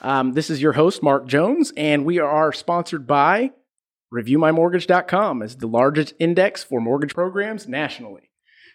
Um, this is your host, Mark Jones, and we are sponsored by ReviewMyMortgage.com as the largest index for mortgage programs nationally.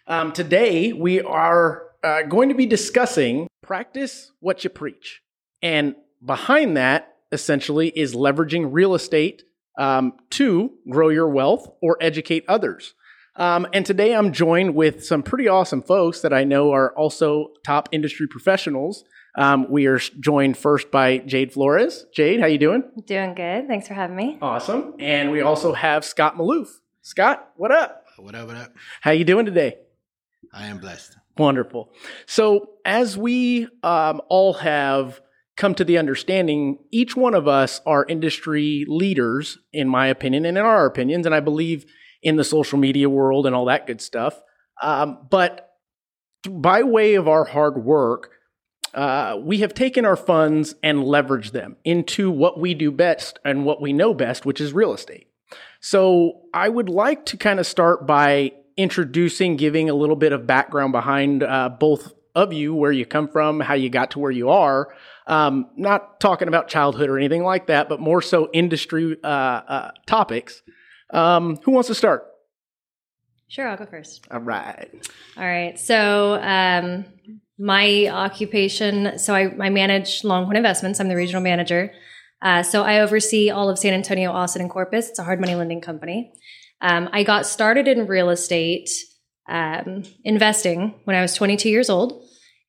Um, today, we are uh, going to be discussing practice what you preach. And behind that, essentially, is leveraging real estate um, to grow your wealth or educate others. Um, and today I'm joined with some pretty awesome folks that I know are also top industry professionals. Um, we are joined first by Jade Flores. Jade, how you doing? Doing good. Thanks for having me. Awesome. And we also have Scott Maloof. Scott, what up? What up? What up? How you doing today? I am blessed. Wonderful. So as we um, all have come to the understanding, each one of us are industry leaders, in my opinion, and in our opinions, and I believe in the social media world and all that good stuff. Um, but by way of our hard work, uh, we have taken our funds and leveraged them into what we do best and what we know best, which is real estate. So I would like to kind of start by introducing, giving a little bit of background behind uh, both of you, where you come from, how you got to where you are. Um, not talking about childhood or anything like that, but more so industry uh, uh topics. Um, who wants to start? Sure, I'll go first. All right. All right. So, um, my occupation so I, I, manage Longhorn Investments. I'm the regional manager. Uh, so, I oversee all of San Antonio, Austin, and Corpus. It's a hard money lending company. Um, I got started in real estate um, investing when I was 22 years old,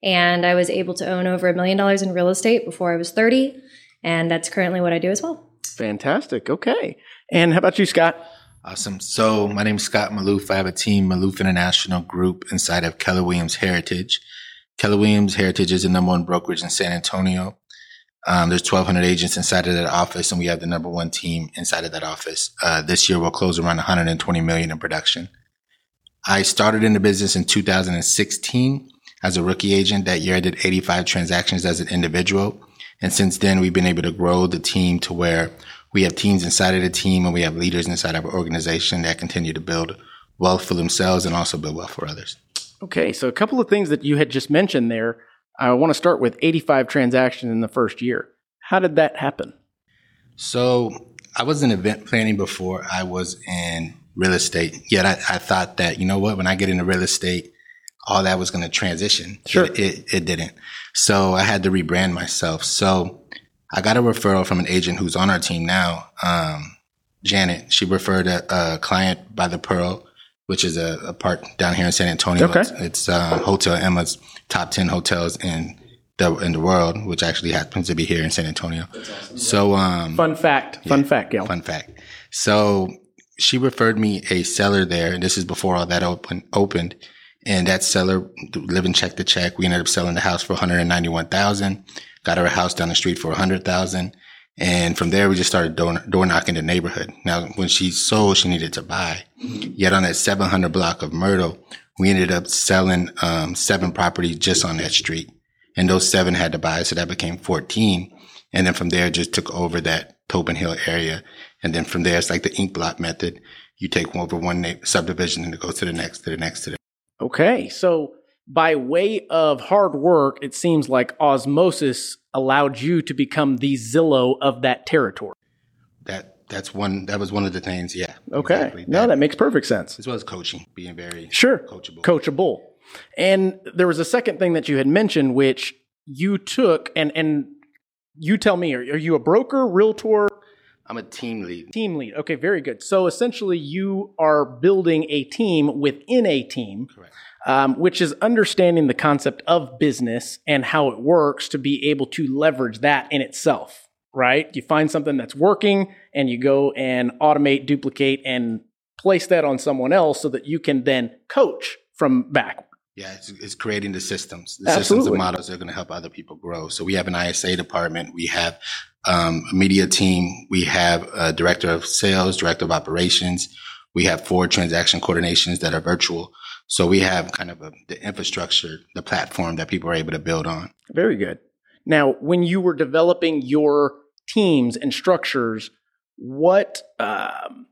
and I was able to own over a million dollars in real estate before I was 30. And that's currently what I do as well. Fantastic. Okay. And how about you, Scott? Awesome. So my name is Scott Maloof. I have a team, Maloof International Group, inside of Keller Williams Heritage. Keller Williams Heritage is the number one brokerage in San Antonio. Um, there's 1,200 agents inside of that office, and we have the number one team inside of that office. Uh, this year, we'll close around 120 million in production. I started in the business in 2016 as a rookie agent. That year, I did 85 transactions as an individual, and since then, we've been able to grow the team to where we have teams inside of the team and we have leaders inside of our organization that continue to build wealth for themselves and also build wealth for others. Okay, so a couple of things that you had just mentioned there. I want to start with 85 transactions in the first year. How did that happen? So I was in event planning before I was in real estate. Yet I, I thought that, you know what, when I get into real estate, all that was going to transition. Sure. It, it, it didn't. So I had to rebrand myself. So I got a referral from an agent who's on our team now, um, Janet. She referred a, a, client by the Pearl, which is a, a, part down here in San Antonio. Okay. It's, it's uh, Hotel Emma's top 10 hotels in the, in the world, which actually happens to be here in San Antonio. Awesome. So, um, fun fact, fun yeah, fact, Gail. Fun fact. So she referred me a seller there, and this is before all that open, opened. And that seller living check to check. We ended up selling the house for 191,000 got her a house down the street for hundred thousand. And from there, we just started door, door knocking the neighborhood. Now, when she sold, she needed to buy. Yet on that 700 block of Myrtle, we ended up selling, um, seven properties just on that street. And those seven had to buy. So that became 14. And then from there, just took over that Tobin Hill area. And then from there, it's like the ink blot method. You take over one subdivision and it goes to the next, to the next, to the Okay. So by way of hard work, it seems like osmosis allowed you to become the Zillow of that territory. That that's one that was one of the things, yeah. Okay. Exactly. No, that, that makes perfect sense. As well as coaching, being very sure coachable. Coachable. And there was a second thing that you had mentioned which you took and and you tell me, are, are you a broker, realtor? I'm a team lead. Team lead. Okay, very good. So essentially, you are building a team within a team. Correct um, which is understanding the concept of business and how it works to be able to leverage that in itself, right? You find something that's working and you go and automate, duplicate, and place that on someone else so that you can then coach from back. Yeah, it's, it's creating the systems, the Absolutely. systems and models that are going to help other people grow. So we have an ISA department, we have um, a media team, we have a director of sales, director of operations, we have four transaction coordinations that are virtual. So we have kind of a, the infrastructure, the platform that people are able to build on. Very good. Now, when you were developing your teams and structures, what um,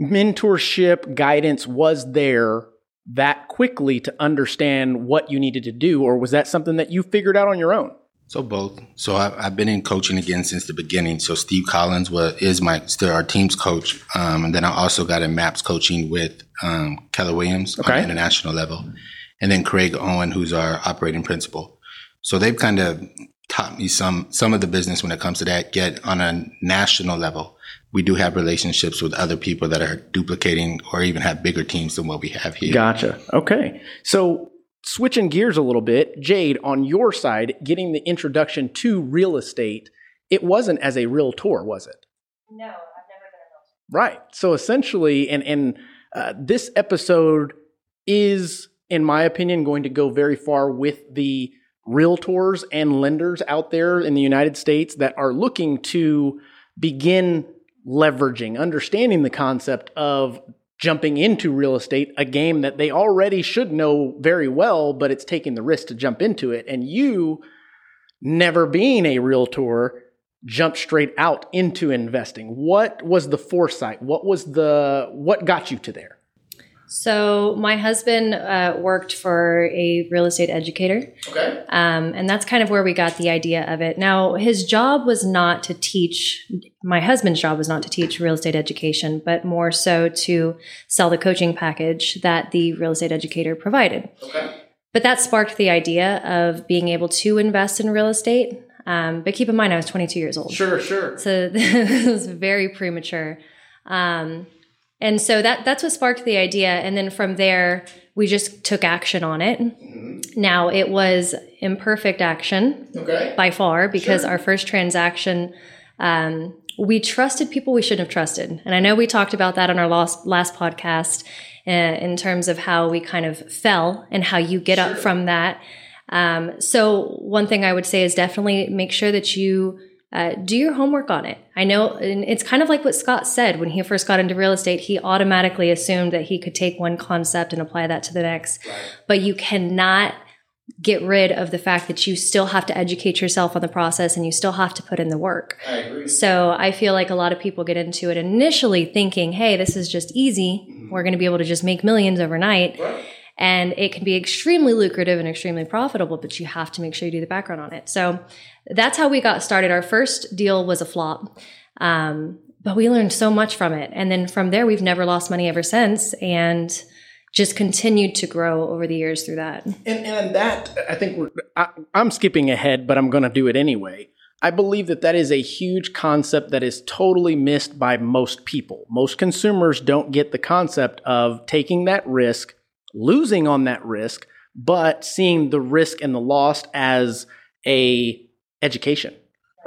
mentorship guidance was there that quickly to understand what you needed to do, or was that something that you figured out on your own? So both. So I've, I've been in coaching again since the beginning. So Steve Collins was is my still our team's coach, um, and then I also got in MAPS coaching with um, Keller Williams Okay. on the international level, and then Craig Owen, who's our operating principal. So they've kind of taught me some some of the business when it comes to that. Yet on a national level, we do have relationships with other people that are duplicating or even have bigger teams than what we have here. Gotcha. Okay. So switching gears a little bit, Jade, on your side, getting the introduction to real estate, it wasn't as a realtor, was it? No, I've never been a realtor. Right. So essentially, and and uh, this episode is, in my opinion, going to go very far with the realtors and lenders out there in the United States that are looking to begin leveraging, understanding the concept of jumping into real estate, a game that they already should know very well, but it's taking the risk to jump into it. And you, never being a realtor, jumped straight out into investing. What was the foresight? What was the what got you to there? So my husband uh, worked for a real estate educator, Okay. um, and that's kind of where we got the idea of it. Now, his job was not to teach. My husband's job was not to teach real estate education, but more so to sell the coaching package that the real estate educator provided. Okay. But that sparked the idea of being able to invest in real estate. Um, but keep in mind, I was 22 years old. Sure, sure. So this was very premature. Um, and so that that's what sparked the idea. And then from there, we just took action on it. Now it was imperfect action Okay. by far because Sure. our first transaction, um, we trusted people we shouldn't have trusted. And I know we talked about that on our last last podcast uh, in terms of how we kind of fell and how you get up from that. Um, so one thing I would say is definitely make sure that you uh, do your homework on it. I know, and it's kind of like what Scott said when he first got into real estate. He automatically assumed that he could take one concept and apply that to the next, but you cannot get rid of the fact that you still have to educate yourself on the process and you still have to put in the work. I agree. So I feel like a lot of people get into it initially thinking, hey, this is just easy. We're going to be able to just make millions overnight. And it can be extremely lucrative and extremely profitable, but you have to make sure you do the background on it. So that's how we got started. Our first deal was a flop. Um, but we learned so much from it. And then from there, we've never lost money ever since and just continued to grow over the years through that. And, and that, I think we're, I, I'm skipping ahead, but I'm going to do it anyway. I believe that that is a huge concept that is totally missed by most people. Most consumers don't get the concept of taking that risk, losing on that risk, but seeing the risk and the loss as a education.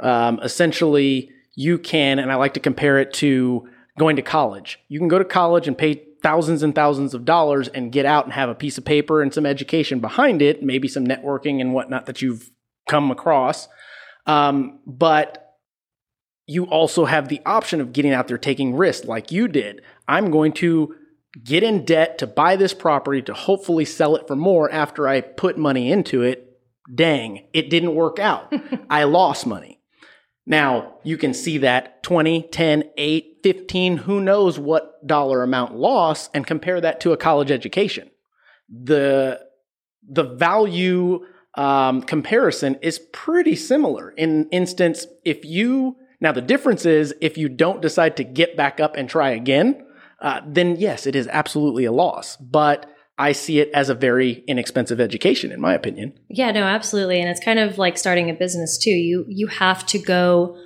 Um, essentially, you can, and I like to compare it to going to college. You can go to college and pay thousands and thousands of dollars and get out and have a piece of paper and some education behind it, maybe some networking and whatnot that you've come across. Um, but you also have the option of getting out there taking risks like you did. I'm going to get in debt to buy this property to hopefully sell it for more after I put money into it. Dang, it didn't work out. I lost money. Now, you can see that 20, 10, 8, 15, who knows what dollar amount loss and compare that to a college education. The the value um, comparison is pretty similar. In instance, if you now the difference is if you don't decide to get back up and try again, uh, then yes, it is absolutely a loss. But I see it as a very inexpensive education, in my opinion. Yeah, no, absolutely. And it's kind of like starting a business too. You you have to go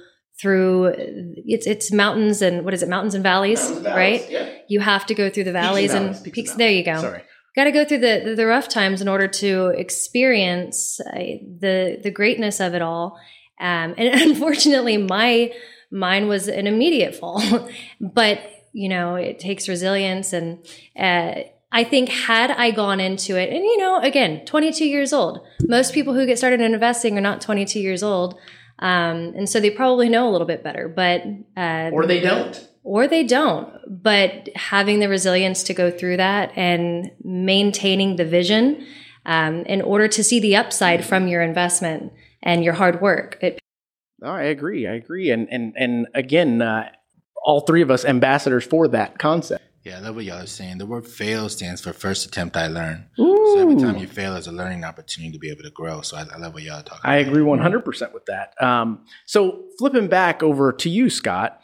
through it's it's mountains and what is it, mountains and valleys, right? Yeah. You have to go through the valleys and valleys, peaks and peaks. valleys. There you go. Sorry. Got to go through the, the the rough times in order to experience uh, the the greatness of it all. Um, and unfortunately, my mine was an immediate fall, but you know it takes resilience and. Uh, I think had I gone into it, and you know, again, 22 years old. Most people who get started in investing are not 22 years old, um, and so they probably know a little bit better. But uh, Or they don't. or they don't. But having the resilience to go through that and maintaining the vision um, in order to see the upside from your investment and your hard work. It, No, I agree. I agree. And and and again, uh, all three of us ambassadors for that concept. Yeah, I love what y'all are saying. The word fail stands for first attempt I learn. So every time you fail is a learning opportunity to be able to grow. So I, I love what y'all are talking I about. agree 100% with that. Um, so, flipping back over to you, Scott,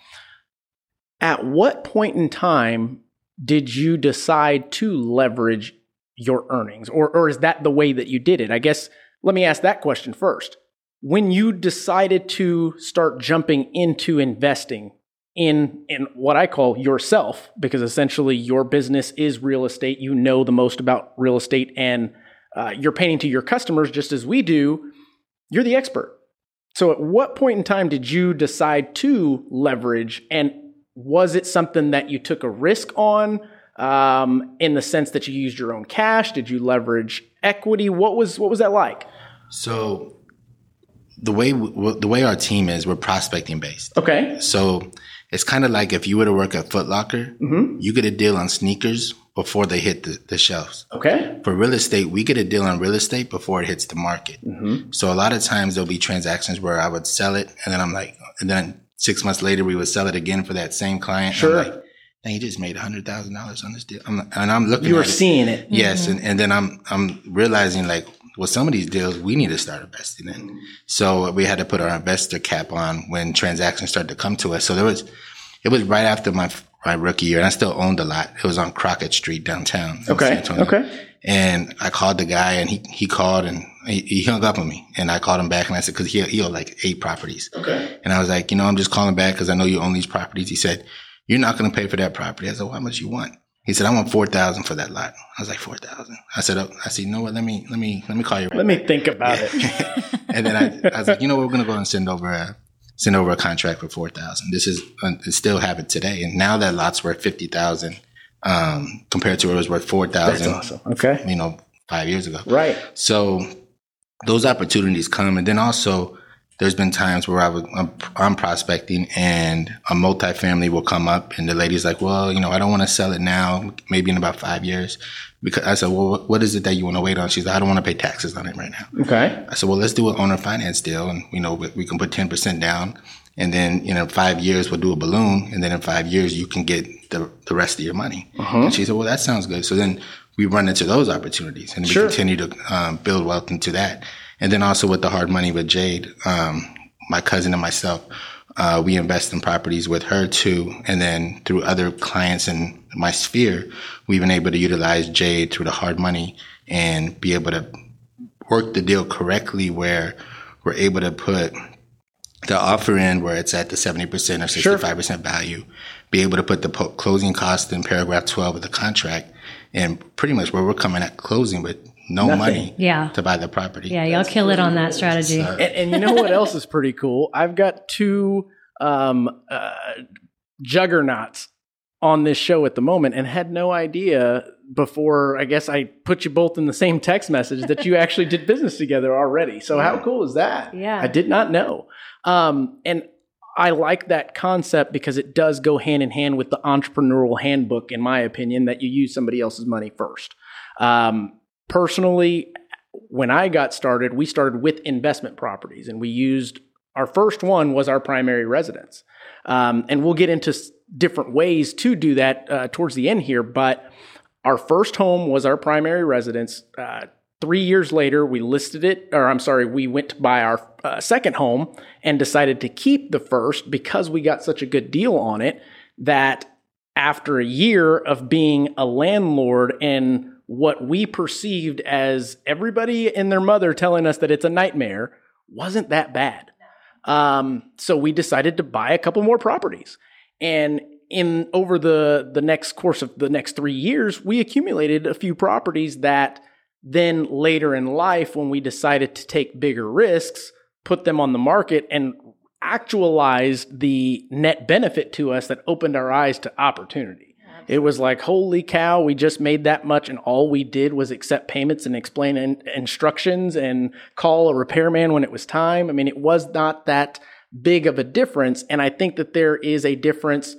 at what point in time did you decide to leverage your earnings? Or, or is that the way that you did it? I guess let me ask that question first. When you decided to start jumping into investing in, in what I call yourself, because essentially your business is real estate, you know the most about real estate, and uh, you're painting to your customers just as we do you're the expert. So, at what point in time did you decide to leverage? And was it something that you took a risk on um, in the sense that you used your own cash? Did you leverage equity? What was what was that like? So the way w- the way our team is, we're prospecting based. Okay. So it's kind of like if you were to work at Foot Locker, mm-hmm. you get a deal on sneakers before they hit the, the shelves. Okay. For real estate, we get a deal on real estate before it hits the market. Mm-hmm. So a lot of times there'll be transactions where I would sell it, and then I'm like, and then six months later we would sell it again for that same client. Sure. I'm like, he just made hundred thousand dollars on this deal. I'm, and I'm looking. You were at it. seeing it. Yes, mm-hmm. and, and then I'm I'm realizing like, well, some of these deals we need to start investing in. So we had to put our investor cap on when transactions started to come to us. So there was, it was right after my my rookie year, and I still owned a lot. It was on Crockett Street downtown. in San Okay. Antonio. Okay. And I called the guy, and he he called and he, he hung up on me, and I called him back, and I said because he he owned like eight properties. Okay. And I was like, you know, I'm just calling back because I know you own these properties. He said, you're not going to pay for that property. I said, well, how much you want? He said, I want 4000 for that lot. I was like, 4000 I said, oh, I said, you know what? Let me, let me, let me call you. Let me think about it. and then I, I was like, you know what? We're going to go and send over a, send over a contract for 4000 This is, uh, it still it today. And now that lot's worth 50000 um, compared to where it was worth 4000 That's awesome. Okay. you know, five years ago. Right. So those opportunities come, and then also there's been times where I was I'm, I'm prospecting, and a multifamily will come up, and the lady's like, "Well, you know, I don't want to sell it now. Maybe in about five years." Because I said, "Well, what- is it that you want to wait on?" She's like, "I don't want to pay taxes on it right now." Okay. I said, "Well, let's do an owner finance deal, and you know, we, can put ten percent down." And then, you know, in five years we'll do a balloon, and then in five years you can get the the rest of your money. And she said, "Well, that sounds good." So then we run into those opportunities, and we continue to um, build wealth into that. And then also with the hard money with Jade, um, my cousin and myself, uh, we invest in properties with her too. And then through other clients in my sphere, we've been able to utilize Jade through the hard money and be able to work the deal correctly where we're able to put the offer in where it's at the 70% or 65% value, be able to put the po- closing cost in paragraph 12 of the contract and pretty much where we're coming at closing with no Nothing. money Yeah. to buy the property. Yeah, y'all kill it on that strategy. So- And, and you know what else is pretty cool? I've got two um, uh, juggernauts on this show at the moment and had no idea before I guess I put you both in the same text message that you actually did business together already. So how cool is that? Yeah. I did not know. Um, and I like that concept because it does go hand in hand with the entrepreneurial handbook, in my opinion, that you use somebody else's money first. Um, personally, when I got started, we started with investment properties and we used our first one was our primary residence. Um, and we'll get into s- different ways to do that uh, towards the end here. But our first home was our primary residence. Uh, three years later, we listed it, or I'm sorry, we went to buy our uh, second home and decided to keep the first because we got such a good deal on it that after a year of being a landlord and what we perceived as everybody and their mother telling us that it's a nightmare wasn't that bad. Um, so we decided to buy a couple more properties. And in over the the next course of the next three years, we accumulated a few properties that then later in life, when we decided to take bigger risks, put them on the market and actualized the net benefit to us that opened our eyes to opportunity. It was like, holy cow, we just made that much, and all we did was accept payments and explain in- instructions and call a repairman when it was time. I mean, it was not that big of a difference. And I think that there is a difference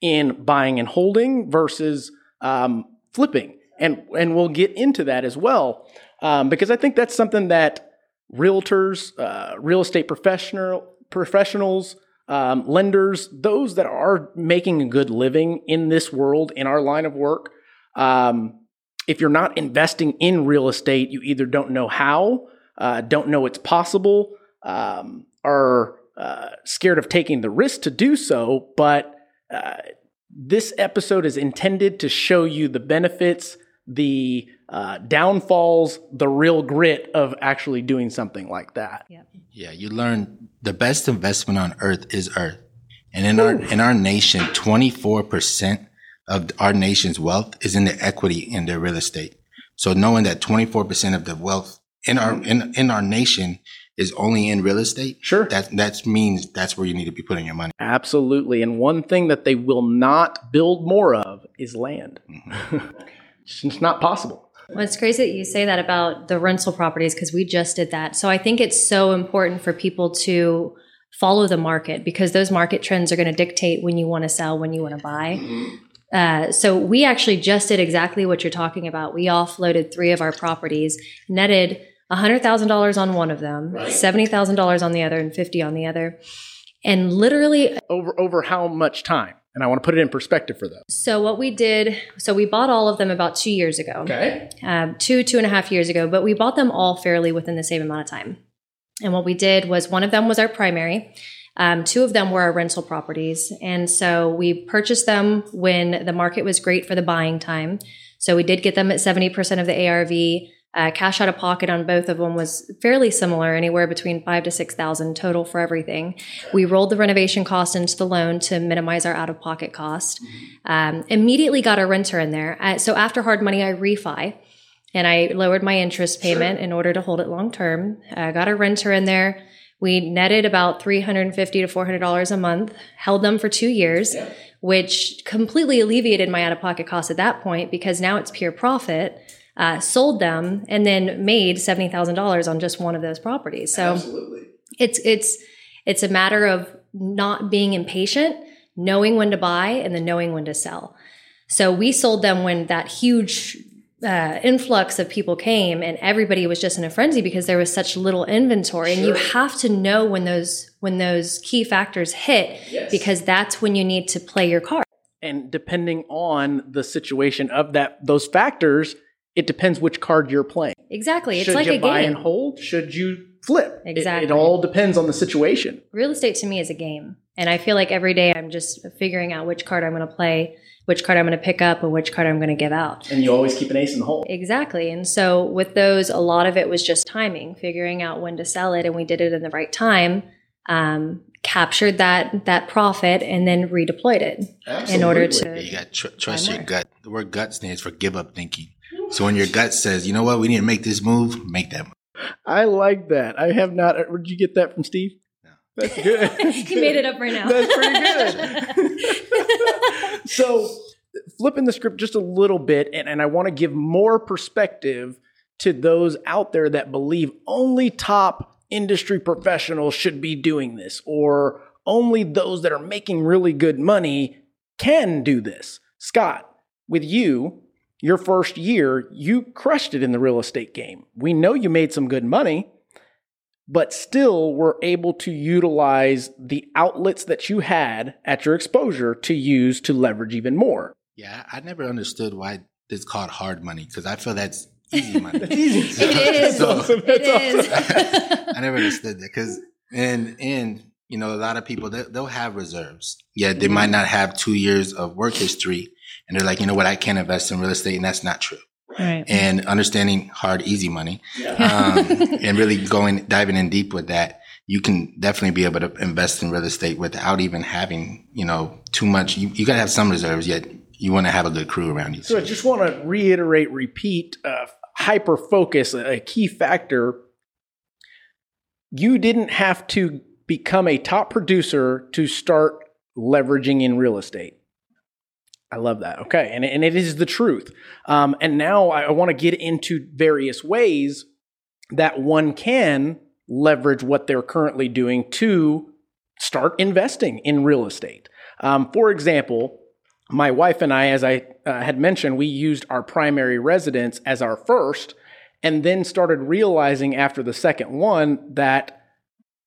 in buying and holding versus um, flipping. And, and we'll get into that as well, um, because I think that's something that realtors, uh, real estate professional professionals, um, lenders, those that are making a good living in this world, in our line of work. Um, if you're not investing in real estate, you either don't know how, uh, don't know it's possible, um, are uh, scared of taking the risk to do so. But uh, this episode is intended to show you the benefits, the uh, downfalls, the real grit of actually doing something like that. Yep. Yeah, you learn the best investment on earth is earth. And in our in our nation, 24% of our nation's wealth is in the equity in their real estate. So knowing that 24% of the wealth in our in in our nation is only in real estate, Sure. that that means that's where you need to be putting your money. Absolutely. And one thing that they will not build more of is land. it's not possible. Well, it's crazy that you say that about the rental properties because we just did that. So I think it's so important for people to follow the market because those market trends are going to dictate when you want to sell, when you want to buy. Uh, so we actually just did exactly what you're talking about. We offloaded three of our properties, netted $100,000 on one of them, $70,000 on the other, and 50 on the other. And literally Over over how much time? And I want to put it in perspective for them. So what we did, so we bought all of them about two years ago, Okay. um, two two and a half years ago, but we bought them all fairly within the same amount of time. And what we did was one of them was our primary, um, two of them were our rental properties, and so we purchased them when the market was great for the buying time. So we did get them at seventy percent of the ARV. Uh, cash out of pocket on both of them was fairly similar, anywhere between five to six thousand total for everything. We rolled the renovation cost into the loan to minimize our out of pocket cost. Um, immediately got a renter in there. Uh, so after hard money, I refi and I lowered my interest payment in order to hold it long term. I got a renter in there. We netted about three hundred and fifty to four hundred dollars a month. Held them for two years, which completely alleviated my out of pocket costs at that point because now it's pure profit. Uh, sold them and then made seventy thousand dollars on just one of those properties. So it's it's it's a matter of not being impatient, knowing when to buy, and then knowing when to sell. So we sold them when that huge uh, influx of people came, and everybody was just in a frenzy because there was such little inventory. And you have to know when those when those key factors hit, because that's when you need to play your card. And depending on the situation of that those factors, it depends which card you're playing. Exactly, it's Should like you a buy game. and hold? Should you flip? It- It, all depends on the situation. Real estate to me is a game, and I feel like every day I'm just figuring out which card I'm going to play, which card I'm going to pick up, and which card I'm going to give out. And you always keep an ace in the hole. Exactly. And so with those, a lot of it was just timing, figuring out when to sell it, and we did it in the right time. Um, captured that that profit and then redeployed it Absolutely. in order Yeah, to you got tr- trust your gut. The word gut stands for give up thinking. So when your gut says, you know what, we need to make this move, make that move. I like that. I have not. uh, Did you get that from Steve? No. That's good. he made it up right now. That's pretty good. so, flipping the script just a little bit, and, and I want to give more perspective to those out there that believe only top industry professionals should be doing this, or only those that are making really good money can do this. Scott, with you, your first year, you crushed it in the real estate game. We know you made some good money but still were able to utilize the outlets that you had at your exposure to use to leverage even more. Yeah, I I never understood why it's called hard money because I feel that's easy money. easy. It is. So- it is. I never understood that because and and you know a lot of people they, they'll have reserves. Yeah, they might mm-hmm. not have two years of work history, and they're like, you know what, I can't invest in real estate, and that's not true. right. And understanding hard, easy money, um, and really going diving in deep with that, you can definitely be able to invest in real estate without even having you know too much. You you gotta have some reserves, yet you want to have a good crew around you. So I just want to reiterate, repeat, uh, hyper focus, a key factor. You didn't have to become a top producer to start leveraging in real estate. I love that. Okay. And, and it is the truth. Um, and now I, I want to get into various ways that one can leverage what they're currently doing to start investing in real estate. Um, for example, my wife and I, as I uh, had mentioned, we used our primary residence as our first, and then started realizing after the second one that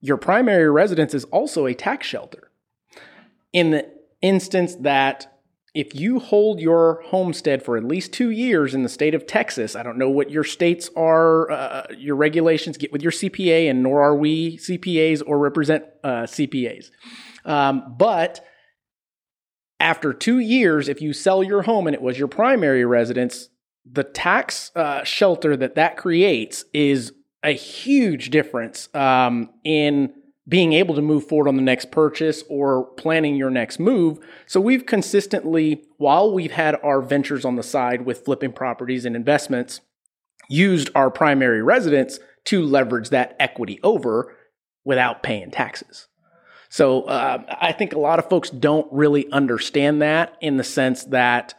your primary residence is also a tax shelter. In the instance that if you hold your homestead for at least two years in the state of Texas, I don't know what your states are, uh, your regulations get with your CPA, and nor are we CPAs or represent uh, CPAs. Um, but after two years, if you sell your home and it was your primary residence, the tax uh, shelter that that creates is a huge difference um, in being able to move forward on the next purchase or planning your next move. So we've consistently, while we've had our ventures on the side with flipping properties and investments, used our primary residence to leverage that equity over without paying taxes. So uh, I think a lot of folks don't really understand that in the sense that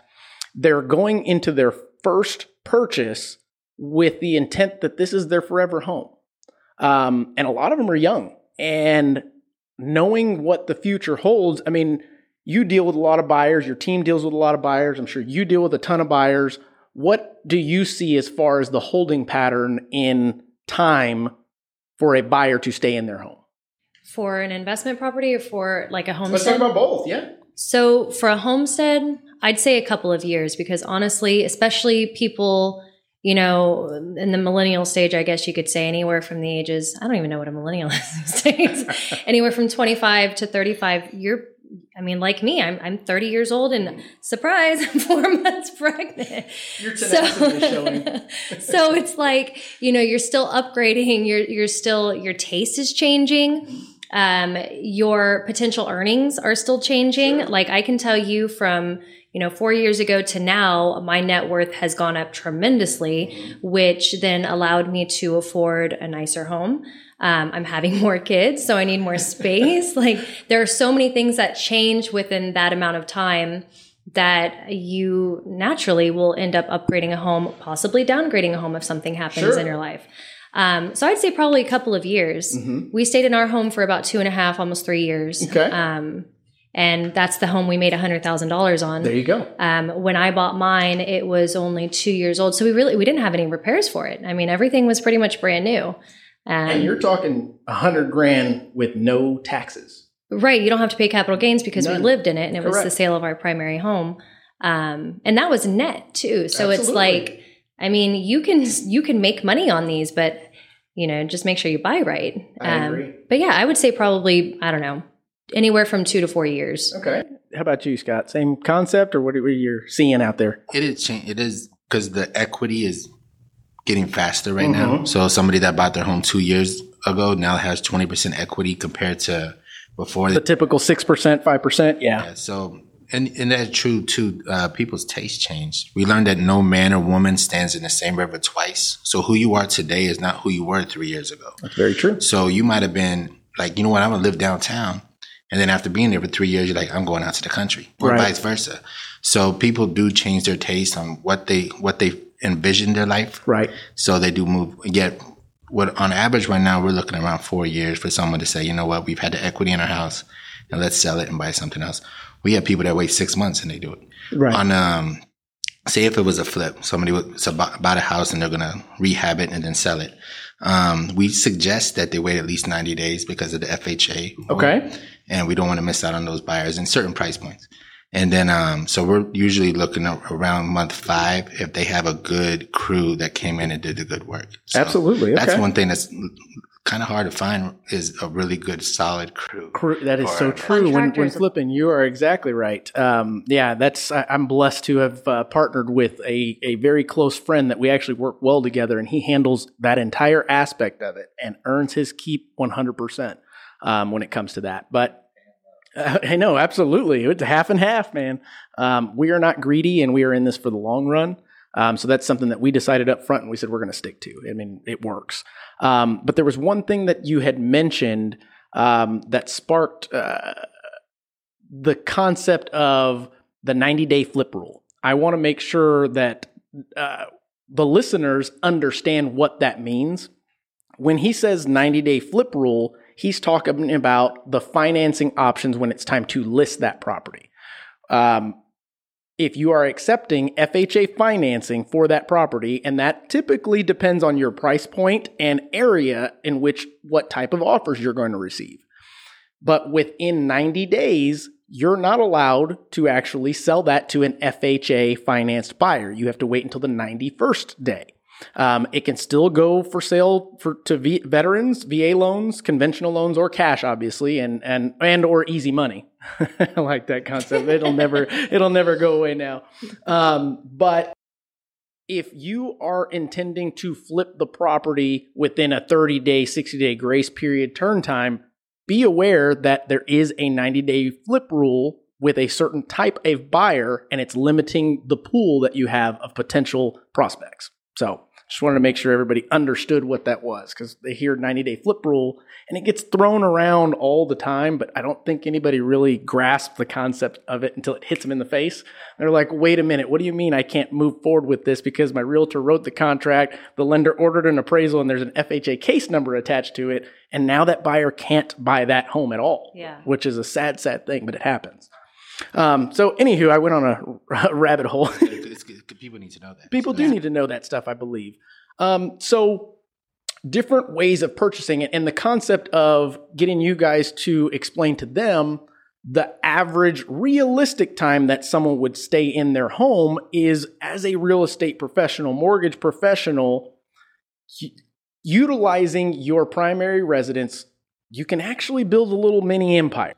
they're going into their first purchase with the intent that this is their forever home. Um, and a lot of them are young and knowing what the future holds. I mean, you deal with a lot of buyers, your team deals with a lot of buyers. I'm sure you deal with a ton of buyers. What do you see as far as the holding pattern in time for a buyer to stay in their home? For an investment property or for like a homestead? Let's talk about both, yeah. So for a homestead, I'd say a couple of years because honestly, especially people you know, in the millennial stage, I guess you could say anywhere from the ages, I don't even know what a millennial is anywhere from 25 to 35, you're, I mean, like me, I'm, I'm 30 years old and surprise, I'm four months pregnant. Your so, showing. so it's like, you know, you're still upgrading, you're, you're still, your taste is changing. Um, your potential earnings are still changing. Sure. Like I can tell you from, you know, four years ago to now, my net worth has gone up tremendously, which then allowed me to afford a nicer home. Um, I'm having more kids, so I need more space. like there are so many things that change within that amount of time that you naturally will end up upgrading a home, possibly downgrading a home if something happens sure. in your life. Um, so I'd say probably a couple of years. Mm-hmm. We stayed in our home for about two and a half, almost three years. Okay. Um, and that's the home we made $100,000 on. There you go. Um, when I bought mine, it was only two years old. So we really, we didn't have any repairs for it. I mean, everything was pretty much brand new. Um, and you're talking a hundred grand with no taxes. Right. You don't have to pay capital gains because None. we lived in it and it Correct. was the sale of our primary home. Um, and that was net too. So Absolutely. it's like, I mean, you can, you can make money on these, but you know, just make sure you buy right. I um, agree. But yeah, I would say probably, I don't know, anywhere from two to four years. Okay. How about you, Scott? Same concept, or what are you seeing out there? It is change. It is because the equity is getting faster right mm-hmm. now. So somebody that bought their home two years ago now has twenty percent equity compared to before. The typical six percent, five percent. Yeah. yeah. So. And, and that's true too. Uh, people's taste change. We learned that no man or woman stands in the same river twice. So who you are today is not who you were three years ago. That's very true. So you might have been like, you know what, I'm gonna live downtown. And then after being there for three years, you're like, I'm going out to the country, or right. vice versa. So people do change their taste on what they what they envision their life. Right. So they do move. Yet, what on average right now we're looking around four years for someone to say, you know what, we've had the equity in our house, and let's sell it and buy something else. We have people that wait six months and they do it. Right. On um, say if it was a flip, somebody would about, about a house and they're gonna rehab it and then sell it. Um, we suggest that they wait at least 90 days because of the FHA. Okay. And we don't want to miss out on those buyers in certain price points. And then, um, so we're usually looking around month five if they have a good crew that came in and did the good work. So Absolutely. Okay. That's one thing that's kind of hard to find is a really good, solid crew. crew that is so true. When, when flipping, you are exactly right. Um, yeah, that's I, am blessed to have uh, partnered with a a very close friend that we actually work well together, and he handles that entire aspect of it and earns his keep 100 um, percent when it comes to that. But uh, I know absolutely, it's half and half, man. Um, we are not greedy, and we are in this for the long run. Um, so that's something that we decided up front and we said we're going to stick to. I mean, it works. Um, but there was one thing that you had mentioned um, that sparked uh, the concept of the 90 day flip rule. I want to make sure that uh, the listeners understand what that means. When he says 90 day flip rule, he's talking about the financing options when it's time to list that property. Um, if you are accepting FHA financing for that property, and that typically depends on your price point and area in which what type of offers you're going to receive. But within 90 days, you're not allowed to actually sell that to an FHA financed buyer. You have to wait until the 91st day. Um, it can still go for sale for to v- veterans, VA loans, conventional loans, or cash, obviously, and and and or easy money. I like that concept. It'll never it'll never go away now. Um, but if you are intending to flip the property within a 30 day, 60 day grace period turn time, be aware that there is a 90 day flip rule with a certain type of buyer and it's limiting the pool that you have of potential prospects. So just wanted to make sure everybody understood what that was because they hear 90 day flip rule and it gets thrown around all the time, but I don't think anybody really grasps the concept of it until it hits them in the face. They're like, wait a minute, what do you mean I can't move forward with this because my realtor wrote the contract, the lender ordered an appraisal, and there's an FHA case number attached to it, and now that buyer can't buy that home at all, Yeah. which is a sad, sad thing, but it happens. Um, so, anywho, I went on a rabbit hole. It's- it's- people need to know that. People do need to know that stuff, I believe. Um, so, different ways of purchasing it, and the concept of getting you guys to explain to them the average realistic time that someone would stay in their home is as a real estate professional, mortgage professional, utilizing your primary residence, you can actually build a little mini empire.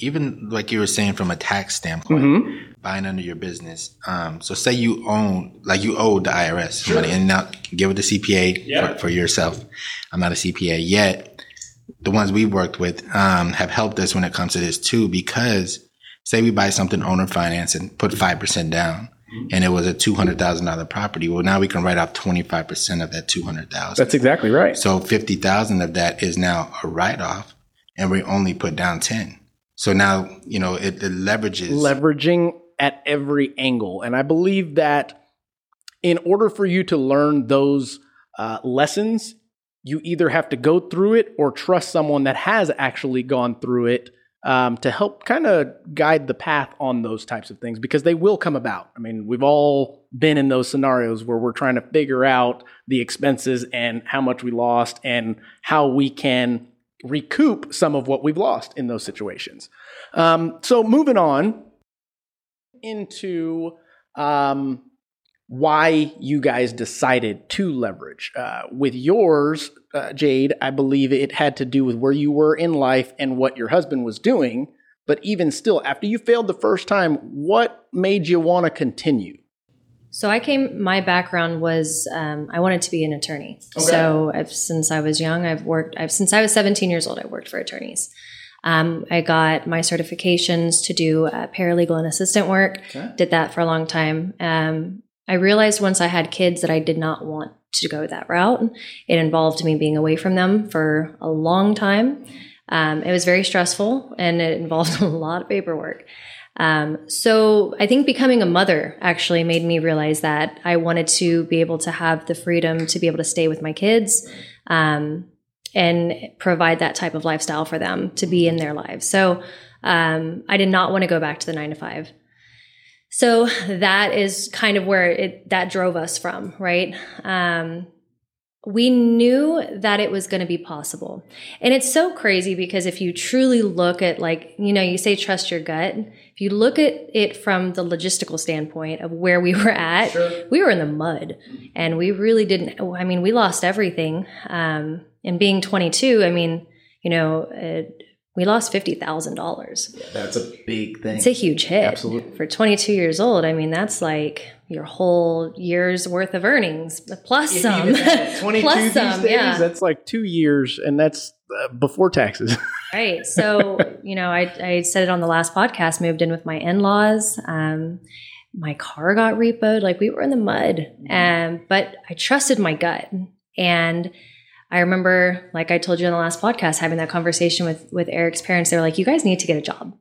Even like you were saying from a tax standpoint, Mm-hmm. buying under your business. Um, so say you own, like you owe the IRS money and now give it to CPA Yeah. for, for yourself. I'm not a CPA yet. The ones we've worked with, um, have helped us when it comes to this too, because say we buy something owner finance and put 5% down and it was a $200,000 property. Well, now we can write off 25% of that 200,000. That's exactly right. So 50,000 of that is now a write off and we only put down 10. So now, you know, it, it leverages. leveraging at every angle. And I believe that in order for you to learn those uh, lessons, you either have to go through it or trust someone that has actually gone through it um, to help kind of guide the path on those types of things because they will come about. I mean, we've all been in those scenarios where we're trying to figure out the expenses and how much we lost and how we can recoup some of what we've lost in those situations. Um, so moving on into um, why you guys decided to leverage. Uh, with yours, uh, Jade, I believe it had to do with where you were in life and what your husband was doing. But even still, after you failed the first time, what made you want to continue? So I came. My background was um, I wanted to be an attorney. So I've, since I was young, I've worked. I've since I was 17 years old, I worked for attorneys. Um, I got my certifications to do uh, paralegal and assistant work. Okay. Did that for a long time. Um, I realized once I had kids that I did not want to go that route. It involved me being away from them for a long time. Um, it was very stressful and it involved a lot of paperwork. Um, so I think becoming a mother actually made me realize that I wanted to be able to have the freedom to be able to stay with my kids um, and provide that type of lifestyle for them to be in their lives. So um, I did not want to go back to the nine to five. So that is kind of where it that drove us from, right? Um, we knew that it was going to be possible. And it's so crazy because if you truly look at, like, you know, you say trust your gut. If you look at it from the logistical standpoint of where we were at, we were in the mud and we really didn't. I mean, we lost everything. Um, and being 22, I mean, you know, we lost $50,000. That's a big thing. It's a huge hit. Absolutely. For 22 years old, I mean, that's like your whole year's worth of earnings plus some. plus some, yeah. That's like two years, and that's uh, before taxes. Right. So, you know, I, I said it on the last podcast, moved in with my in laws. Um, my car got repoed. Like we were in the mud. Um, but I trusted my gut. And I remember, like I told you in the last podcast, having that conversation with, with Eric's parents. They were like, you guys need to get a job.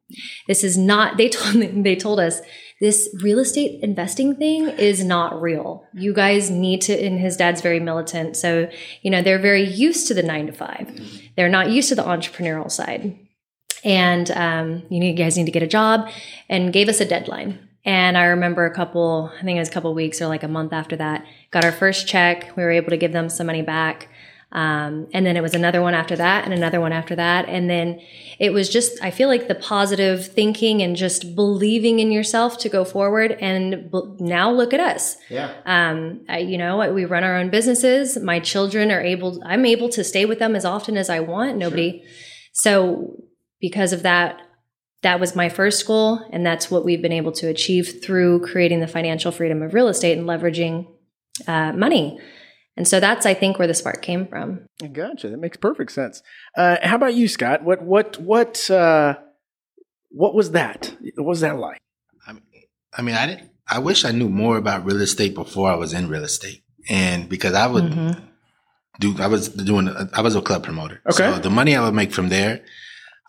This is not, they told they told us this real estate investing thing is not real. You guys need to, and his dad's very militant. So, you know, they're very used to the nine to five. They're not used to the entrepreneurial side. And um, you, need, you guys need to get a job and gave us a deadline. And I remember a couple, I think it was a couple weeks or like a month after that, got our first check. We were able to give them some money back. Um, and then it was another one after that and another one after that. And then it was just, I feel like the positive thinking and just believing in yourself to go forward. And b- now look at us. Yeah. Um, I, you know, we run our own businesses. My children are able, I'm able to stay with them as often as I want. Nobody. So because of that, that was my first goal. And that's what we've been able to achieve through creating the financial freedom of real estate and leveraging uh, money. And so that's, I think, where the spark came from. Gotcha. That makes perfect sense. Uh, how about you, Scott? What what what uh, what was that? What was that like? I mean, I mean, I didn't. I wish I knew more about real estate before I was in real estate, and because I would Mm-hmm. do, I was doing, I was a club promoter. Okay. So the money I would make from there,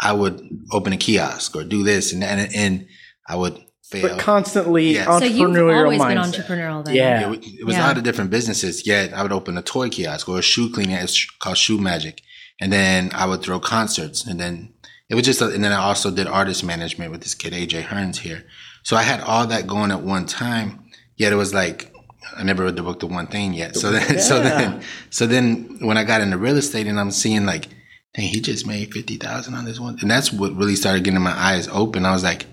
I would open a kiosk or do this, and and, and I would fail. But constantly Yes. So you've entrepreneurial always been entrepreneurial then. Yeah. It, it was Yeah. a lot of different businesses. Yet I would open a toy kiosk or a shoe cleaning it's called Shoe Magic, and then I would throw concerts, and then it was just. A, and then I also did artist management with this kid AJ Hearns here. So I had all that going at one time. Yet it was like I never read the book, The One Thing, yet. So then, so then, so then when I got into real estate, and I'm seeing like, dang, he just made fifty thousand on this one, and that's what really started getting my eyes open. I was like,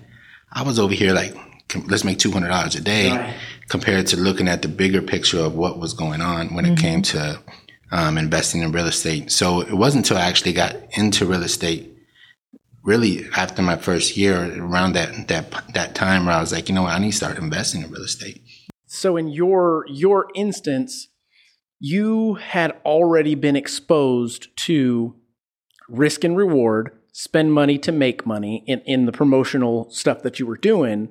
I was over here like, let's make two hundred dollars a day Right. compared to looking at the bigger picture of what was going on when it came to um, investing in real estate. So it wasn't until I actually got into real estate, really after my first year, around that that that time, where I was like, you know what, I need to start investing in real estate. So in your your instance, you had already been exposed to risk and reward, spend money to make money in, in the promotional stuff that you were doing.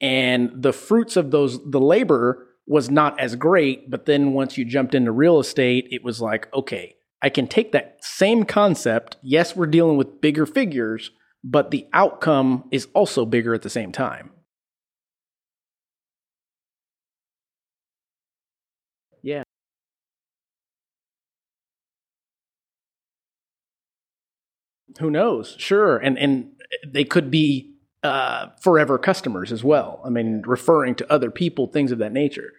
And the fruits of those the labor was not as great, but then once you jumped into real estate, it was like, okay, I can take that same concept. Yes, we're dealing with bigger figures, but the outcome is also bigger at the same time. Yeah. Who knows? Sure. And and they could be uh, forever customers as well. I mean, referring to other people, things of that nature.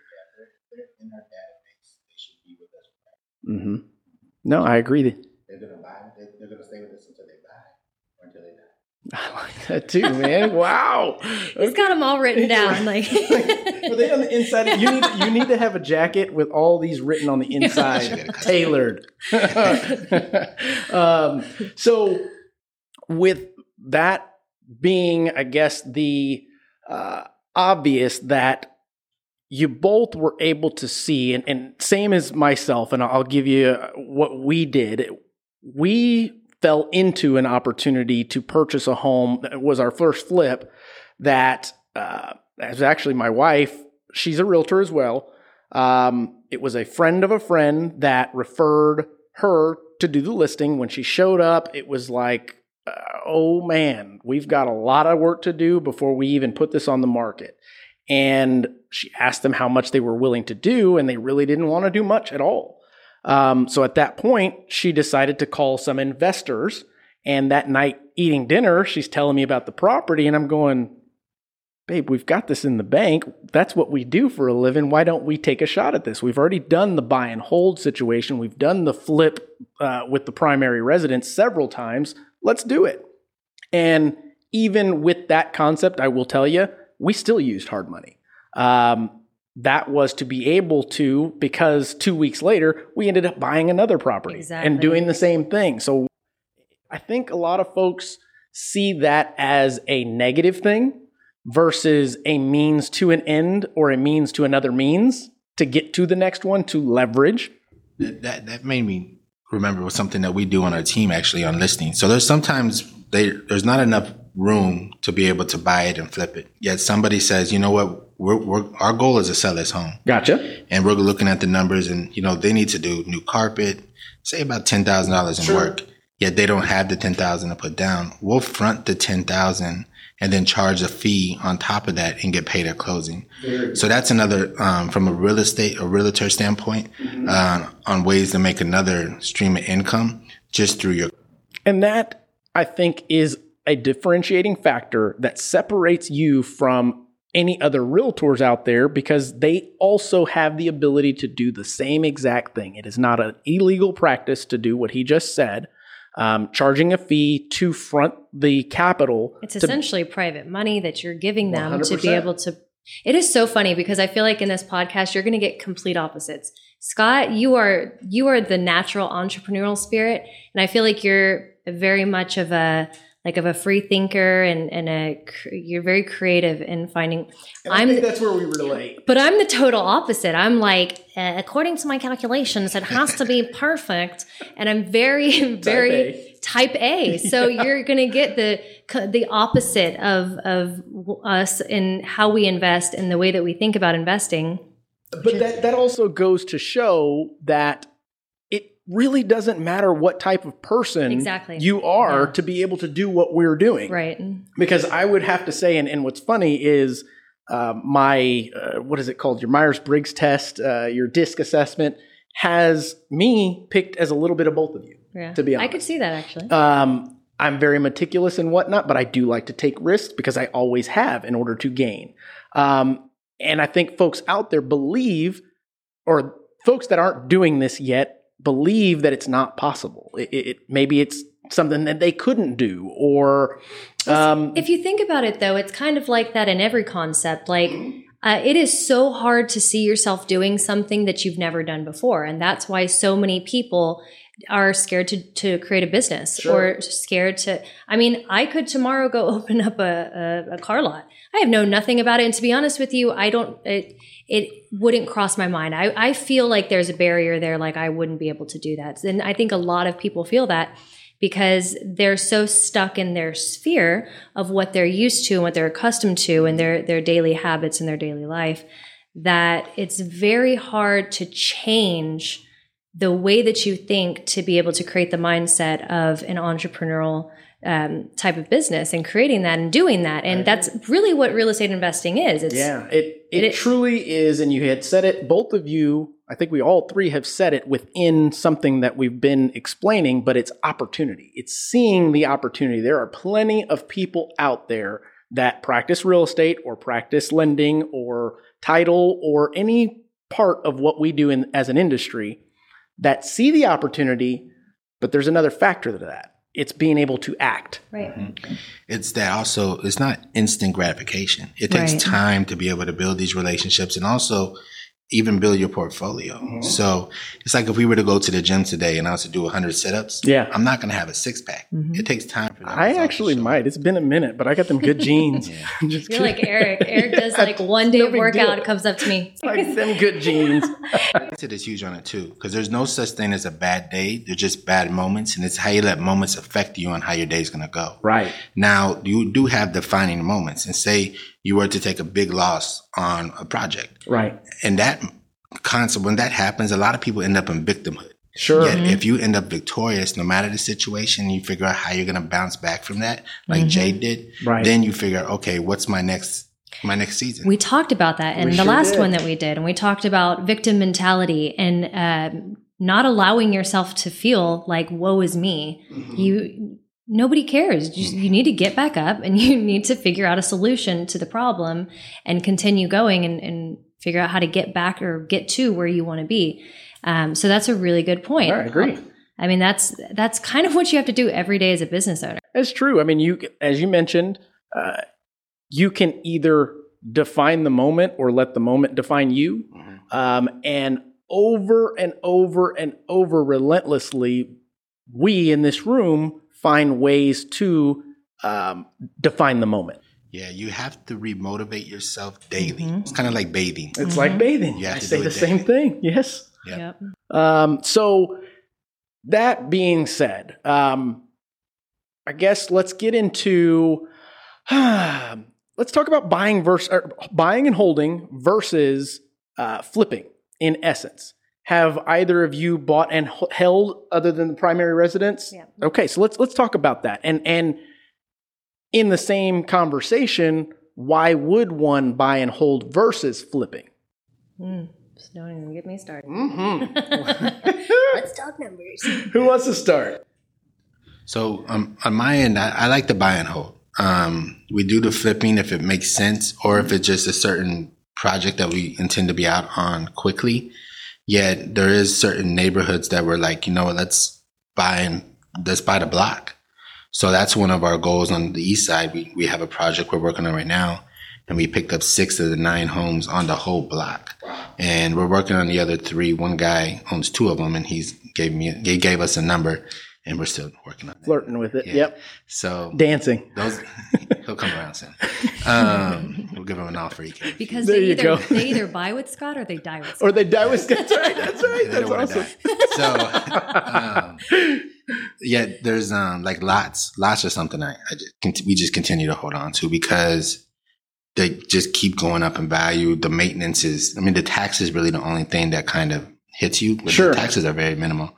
Mm-hmm. No, I agree. that- They're gonna buy. They're gonna stay with us until they buy, or until they die. I like that too, man. Wow. He's got them all written down. Like, Were they on the inside? You need you need to have a jacket with all these written on the inside, tailored. um, so, with that being, I guess the uh, obvious that you both were able to see, and, and same as myself, and I'll give you what we did. We fell into an opportunity to purchase a home that was our first flip that uh, was actually my wife. She's a realtor as well. Um, it was a friend of a friend that referred her to do the listing. When she showed up, it was like, uh, oh man, we've got a lot of work to do before we even put this on the market. And she asked them how much they were willing to do, and they really didn't want to do much at all. Um, so at that point, she decided to call some investors. And that night, eating dinner, she's telling me about the property, and I'm going, babe, we've got this in the bank. That's what we do for a living. Why don't we take a shot at this? We've already done the buy and hold situation. We've done the flip uh, with the primary residence several times. Let's do it. And even with that concept, I will tell you, we still used hard money. Um, that was to be able to, because two weeks later, we ended up buying another property and doing the same thing. So I think a lot of folks see that as a negative thing versus a means to an end or a means to another means to get to the next one to leverage. That, that that made me remember was something that we do on our team actually on listing. So there's sometimes they, there's not enough room to be able to buy it and flip it. Yet somebody says, you know what, we're, we're, our goal is to sell this home, Gotcha. and we're looking at the numbers, and you know they need to do new carpet, say about ten thousand dollars in Sure. work. Yet they don't have the ten thousand to put down. We'll front the ten thousand and then charge a fee on top of that and get paid at closing. So that's another um, from a real estate or realtor standpoint uh, on ways to make another stream of income just through your And that, I think, is a differentiating factor that separates you from any other realtors out there because they also have the ability to do the same exact thing. It is not an illegal practice to do what he just said, um, charging a fee to front the capital. It's to- essentially private money that you're giving them to be able to. It is so funny because I feel like in this podcast you're going to get complete opposites. Scott, you are you are the natural entrepreneurial spirit, and I feel like you're very much of a like of a free thinker and and a you're very creative in finding. And I I'm think that's where we relate. But I'm the total opposite. I'm like, uh, according to my calculations, it has to be perfect, and I'm very, very A. type A. So you're going to get the the opposite of of us in how we invest and the way that we think about investing. But that, that also goes to show that it really doesn't matter what type of person Exactly. you are Yeah. to be able to do what we're doing. Right. Because I would have to say, and, and what's funny is uh, my, uh, what is it called? Your Myers Briggs test, uh, your DISC assessment has me picked as a little bit of both of you. Yeah. To be honest, I could see that actually. Um, I'm very meticulous and whatnot, but I do like to take risks because I always have in order to gain. Um, and I think folks out there believe, or folks that aren't doing this yet, believe that it's not possible. It, it, maybe it's something that they couldn't do, or um, If you think about it, though, it's kind of like that in every concept. Like, uh, it is so hard to see yourself doing something that you've never done before. And that's why so many people are scared to, to create a business Sure. or scared to. I mean, I could tomorrow go open up a, a, a car lot. I have known nothing about it. And to be honest with you, I don't, it, it wouldn't cross my mind. I, I feel like there's a barrier there, like I wouldn't be able to do that. And I think a lot of people feel that because they're so stuck in their sphere of what they're used to and what they're accustomed to and their their daily habits and their daily life that it's very hard to change the way that you think to be able to create the mindset of an entrepreneurial um, type of business and creating that and doing that and that's really what real estate investing is it's yeah, it, it it- truly is. And you had said it, both of you, I think we all three have said it within something that we've been explaining, but it's opportunity. It's seeing the opportunity. There are plenty of people out there that practice real estate or practice lending or title or any part of what we do in, as an industry that see the opportunity, but there's another factor to that. It's being able to act. right mm-hmm. It's that also, it's not instant gratification. It takes Right. time to be able to build these relationships and also even build your portfolio. Mm-hmm. So it's like if we were to go to the gym today and I was to do 100 sit-ups, Yeah. I'm not going to have a six pack. Mm-hmm. It takes time for that. I actually might. It's been a minute, but I got them good genes. Just you're like eric eric does like one day No of workout comes up to me like them good genes. Mindset is huge on it too, because there's no such thing as a bad day. They're just bad moments, and it's how you let moments affect you on how your day's going to go. Right. Now, you do have defining moments, and say you were to take a big loss on a project, Right. and that concept when that happens, a lot of people end up in victimhood. Sure. Yet, if you end up victorious, no matter the situation, you figure out how you're going to bounce back from that, like Jay did. Right. Then you figure, okay, what's my next my next season? We talked about that in We the sure last did. one that we did, and we talked about victim mentality and um, not allowing yourself to feel like "woe is me." Mm-hmm. You nobody cares. You, you need to get back up, and you need to figure out a solution to the problem and continue going and, and figure out how to get back or get to where you want to be. Um, so that's a really good point. I agree. I mean, that's that's kind of what you have to do every day as a business owner. It's true. I mean, you, as you mentioned, uh, you can either define the moment or let the moment define you. Um, and over and over and over relentlessly, we in this room find ways to um, define the moment. yeah, you have to remotivate yourself daily. Mm-hmm. It's kind of like bathing. It's like bathing. You have I to say do the it same thing. Yes. Yep. Yep. Um, so that being said, um, I guess let's get into let's talk about buying versus buying and holding versus uh, flipping. In essence, have either of you bought and held other than the primary residence? Yeah. Okay, so let's let's talk about that. And and in the same conversation, why would one buy and hold versus flipping? Mm, just don't even get me started. Mm-hmm. Let's talk numbers. Who wants to start? So um, on my end, I, I like to buy and hold. Um, we do the flipping if it makes sense or if it's just a certain project that we intend to be out on quickly. Yet there is certain neighborhoods that we're like, you know let's buy and let's buy the block. So that's one of our goals on the east side. We, we have a project we're working on right now and we picked up six of the nine homes on the whole block. And we're working on the other three. One guy owns two of them and he's gave me, he gave us a number and we're still working on it. Flirting with it. Yeah. Yep. So Dancing. those, he'll come around soon. Um, we'll give him an offer he can. Because There they you either go. they either buy with Scott or they die with Scott. Or they die with Scott. That's right. That's right. They don't That's wanna awesome. die. So, um, yeah, there's um like lots, lots of something. I, I just, we just continue to hold on to because they just keep going up in value. The maintenance is, I mean, the tax is really the only thing that kind of hits you. But Sure. The taxes are very minimal,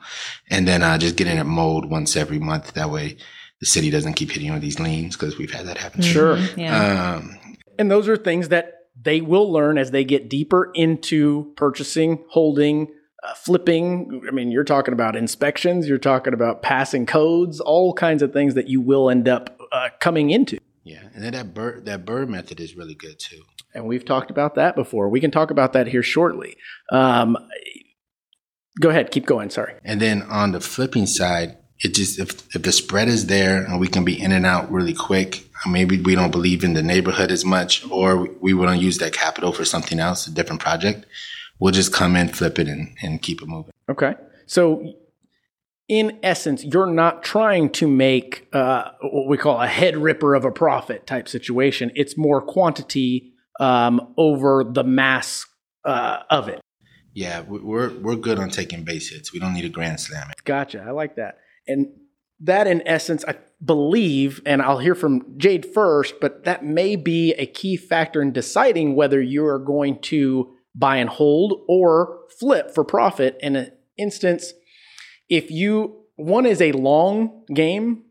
and then uh, just getting it mowed once every month. That way, the city doesn't keep hitting you with these liens because we've had that happen. Sure. Mhm, Yeah. Um, And those are things that they will learn as they get deeper into purchasing, holding, uh, flipping. I mean, you're talking about inspections, you're talking about passing codes, all kinds of things that you will end up uh, coming into. yeah, and then that bird that BRRRR method is really good too. And we've talked about that before. We can talk about that here shortly. Um, go ahead, keep going. Sorry. And then on the flipping side, it just if if the spread is there and we can be in and out really quick, maybe we don't believe in the neighborhood as much, or we want to use that capital for something else, a different project. We'll just come in, flip it, and, and keep it moving. Okay. So, in essence, you're not trying to make uh, what we call a head ripper of a profit type situation. It's more quantity um, over the mass uh, of it. Yeah, we- we're we're good on taking base hits. We don't need a grand slam. Gotcha. I like that. And that, in essence, I believe, and I'll hear from Jade first, but that may be a key factor in deciding whether you are going to buy and hold or flip for profit. In an instance, if you one is a long game,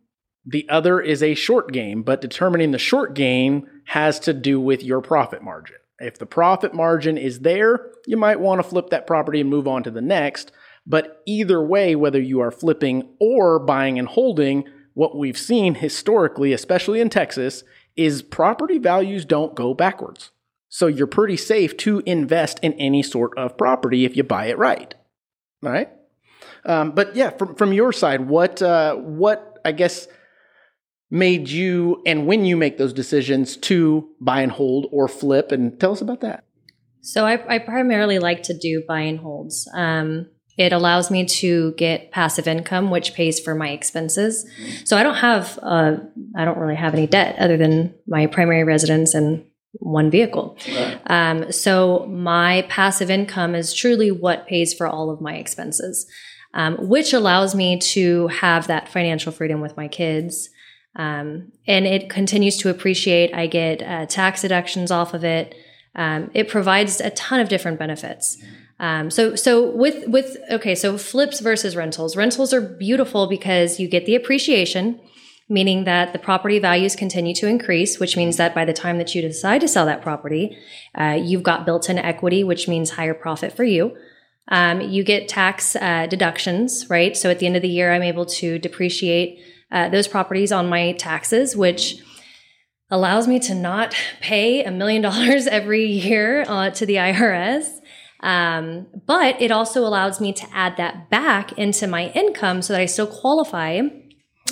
the other is a short game, but determining the short game has to do with your profit margin. If the profit margin is there, you might want to flip that property and move on to the next. But either way, whether you are flipping or buying and holding, what we've seen historically, especially in Texas, is property values don't go backwards. So you're pretty safe to invest in any sort of property if you buy it right. All right. Um, but yeah, from from your side, what uh, what I guess made you and when you make those decisions to buy and hold or flip, and tell us about that. So I, I primarily like to do buy and holds. Um, it allows me to get passive income, which pays for my expenses. So I don't have, uh, I don't really have any debt other than my primary residence and one vehicle. Um, so my passive income is truly what pays for all of my expenses, um, which allows me to have that financial freedom with my kids. Um, and it continues to appreciate. I get uh, tax deductions off of it. Um, it provides a ton of different benefits. Um, so, so with with okay, so flips versus rentals. Rentals are beautiful because you get the appreciation, meaning that the property values continue to increase, which means that by the time that you decide to sell that property, uh, you've got built-in equity, which means higher profit for you. Um, you get tax uh, deductions, right? So at the end of the year, I'm able to depreciate uh, those properties on my taxes, which allows me to not pay a million dollars every year uh, to the IRS. Um, but it also allows me to add that back into my income so that I still qualify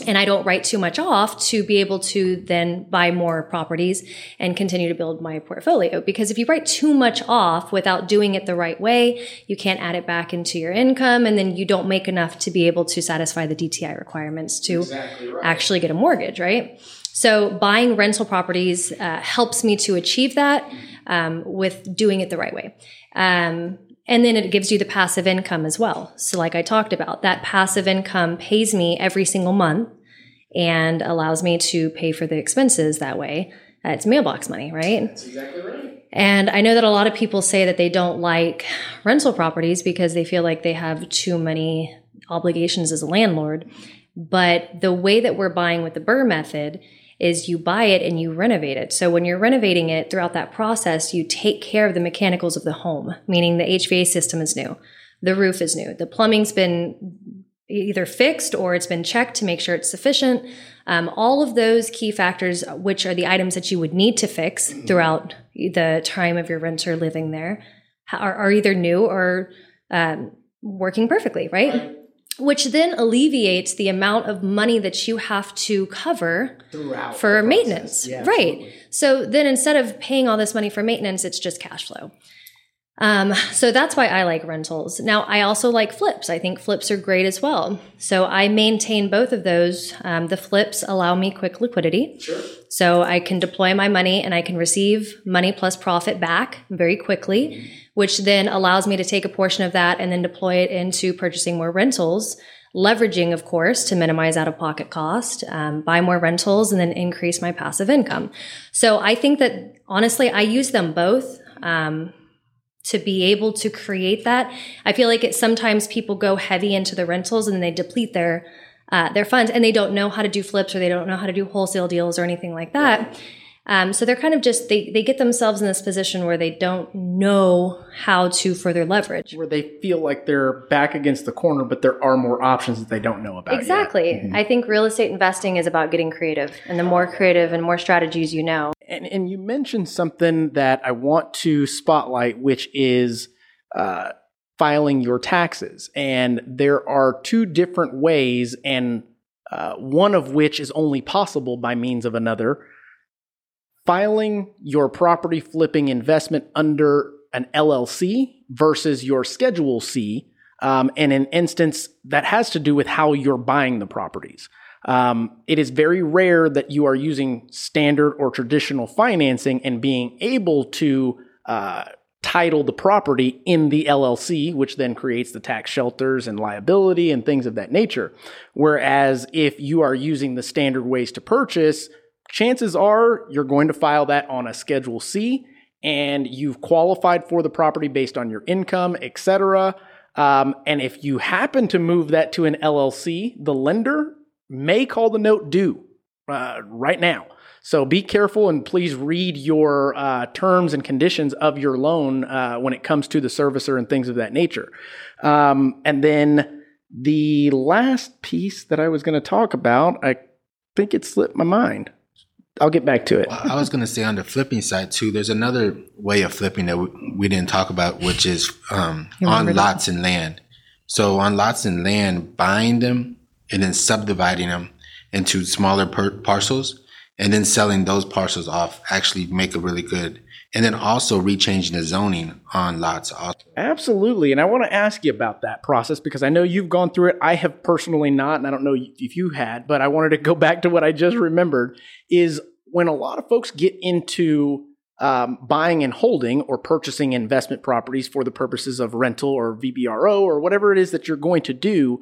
and I don't write too much off to be able to then buy more properties and continue to build my portfolio. Because if you write too much off without doing it the right way, you can't add it back into your income and then you don't make enough to be able to satisfy the DTI requirements to actually get a mortgage, right? So buying rental properties uh, helps me to achieve that um, with doing it the right way. Um, and then it gives you the passive income as well. So, like I talked about, that passive income pays me every single month and allows me to pay for the expenses that way. Uh, it's mailbox money, right? That's exactly right. And I know that a lot of people say that they don't like rental properties because they feel like they have too many obligations as a landlord. But the way that we're buying with the Burr method is you buy it and you renovate it. So when you're renovating it throughout that process, you take care of the mechanicals of the home, meaning the HVAC system is new, the roof is new, the plumbing's been either fixed or it's been checked to make sure it's sufficient. Um, all of those key factors, which are the items that you would need to fix throughout the time of your renter living there, are, are either new or um, working perfectly, right? Which then alleviates the amount of money that you have to cover Throughout for maintenance. Yeah, right. Absolutely. So then instead of paying all this money for maintenance, it's just cash flow. Um, so that's why I like rentals. Now, I also like flips. I think flips are great as well. So I maintain both of those. Um, the flips allow me quick liquidity. Sure. So I can deploy my money and I can receive money plus profit back very quickly, which then allows me to take a portion of that and then deploy it into purchasing more rentals. Leveraging, of course, to minimize out of pocket cost, um, buy more rentals, and then increase my passive income. So I think that honestly, I use them both. Um, to be able to create that. I feel like it sometimes people go heavy into the rentals and they deplete their uh, their funds and they don't know how to do flips or they don't know how to do wholesale deals or anything like that. Um, so they're kind of just they they get themselves in this position where they don't know how to further leverage. Where they feel like they're back against the corner, but there are more options that they don't know about. Exactly. Mm-hmm. I think real estate investing is about getting creative, and the more creative and more strategies you know. And and you mentioned something that I want to spotlight, which is. Uh, filing your taxes. And there are two different ways, and uh, one of which is only possible by means of another filing your property flipping investment under an LLC versus your Schedule C, um, in an instance that has to do with how you're buying the properties. Um, it is very rare that you are using standard or traditional financing and being able to uh, title the property in the LLC, which then creates the tax shelters and liability and things of that nature. Whereas if you are using the standard ways to purchase, chances are you're going to file that on a Schedule C and you've qualified for the property based on your income, etc. Um, and if you happen to move that to an LLC, the lender may call the note due uh, right now. So be careful and please read your uh, terms and conditions of your loan uh, when it comes to the servicer and things of that nature. Um, and then the last piece that I was going to talk about, I think it slipped my mind. I'll get back to it. I was going to say on the flipping side too. There's another way of flipping that we, we didn't talk about, which is um, on that? lots and land. So on lots and land, buying them and then subdividing them into smaller per- parcels, and then selling those parcels off actually make a really good. And then also rechanging the zoning on lots. Also. Absolutely. And I want to ask you about that process because I know you've gone through it. I have personally not, and I don't know if you had, but I wanted to go back to what I just remembered is when a lot of folks get into um, buying and holding or purchasing investment properties for the purposes of rental or VRBO or whatever it is that you're going to do,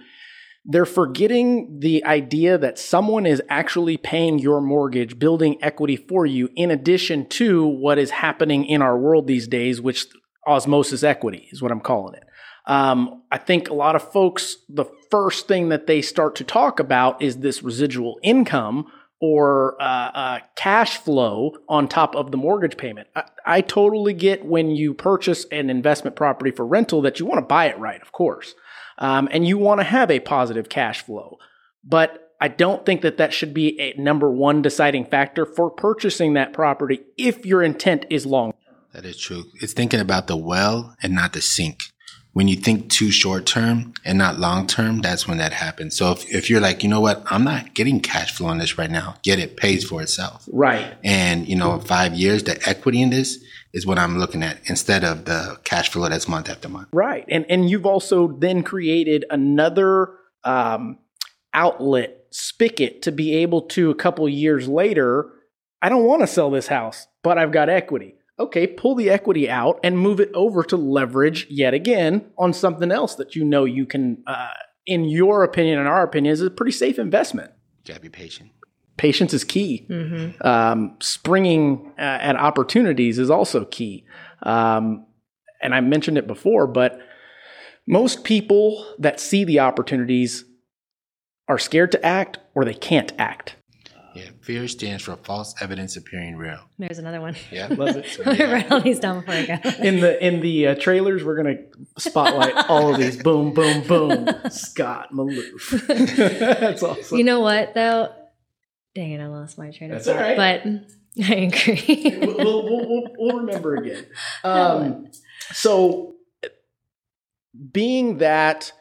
they're forgetting the idea that someone is actually paying your mortgage, building equity for you, in addition to what is happening in our world these days, which osmosis equity is what I'm calling it. Um, I think a lot of folks, the first thing that they start to talk about is this residual income or uh, uh, cash flow on top of the mortgage payment. I, I, totally get when you purchase an investment property for rental that you want to buy it right, of course, um, and you want to have a positive cash flow. But I don't think that that should be a number one deciding factor for purchasing that property if your intent is long. That is true. It's thinking about the well and not the sink when you think too short term and not long term, that's when that happens. So if, if you're like, you know what, I'm not getting cash flow on this right now, get it pays for itself. Right. And, you know, five years, the equity in this is what I'm looking at instead of the cash flow that's month after month. Right. And, and you've also then created another, um, outlet spigot to be able to a couple years later, I don't want to sell this house, but I've got equity okay, pull the equity out and move it over to leverage yet again on something else that you know you can, uh, in your opinion and our opinion, is a pretty safe investment. You gotta be patient. Patience is key. Mm-hmm. Um, springing uh, at opportunities is also key. Um, and I mentioned it before, but most people that see the opportunities are scared to act or they can't act. Yeah, fear stands for false evidence appearing real. There's another one. Yeah, Love it. So, yeah. write all these down before I go. In the in the uh, trailers, we're gonna spotlight all of these. Boom, boom, boom. Scott Maloof. That's awesome. You know what though? Dang it, I lost my train of That's all thought. right. But I agree. we'll, we'll, we'll, we'll remember again. Um, so, being that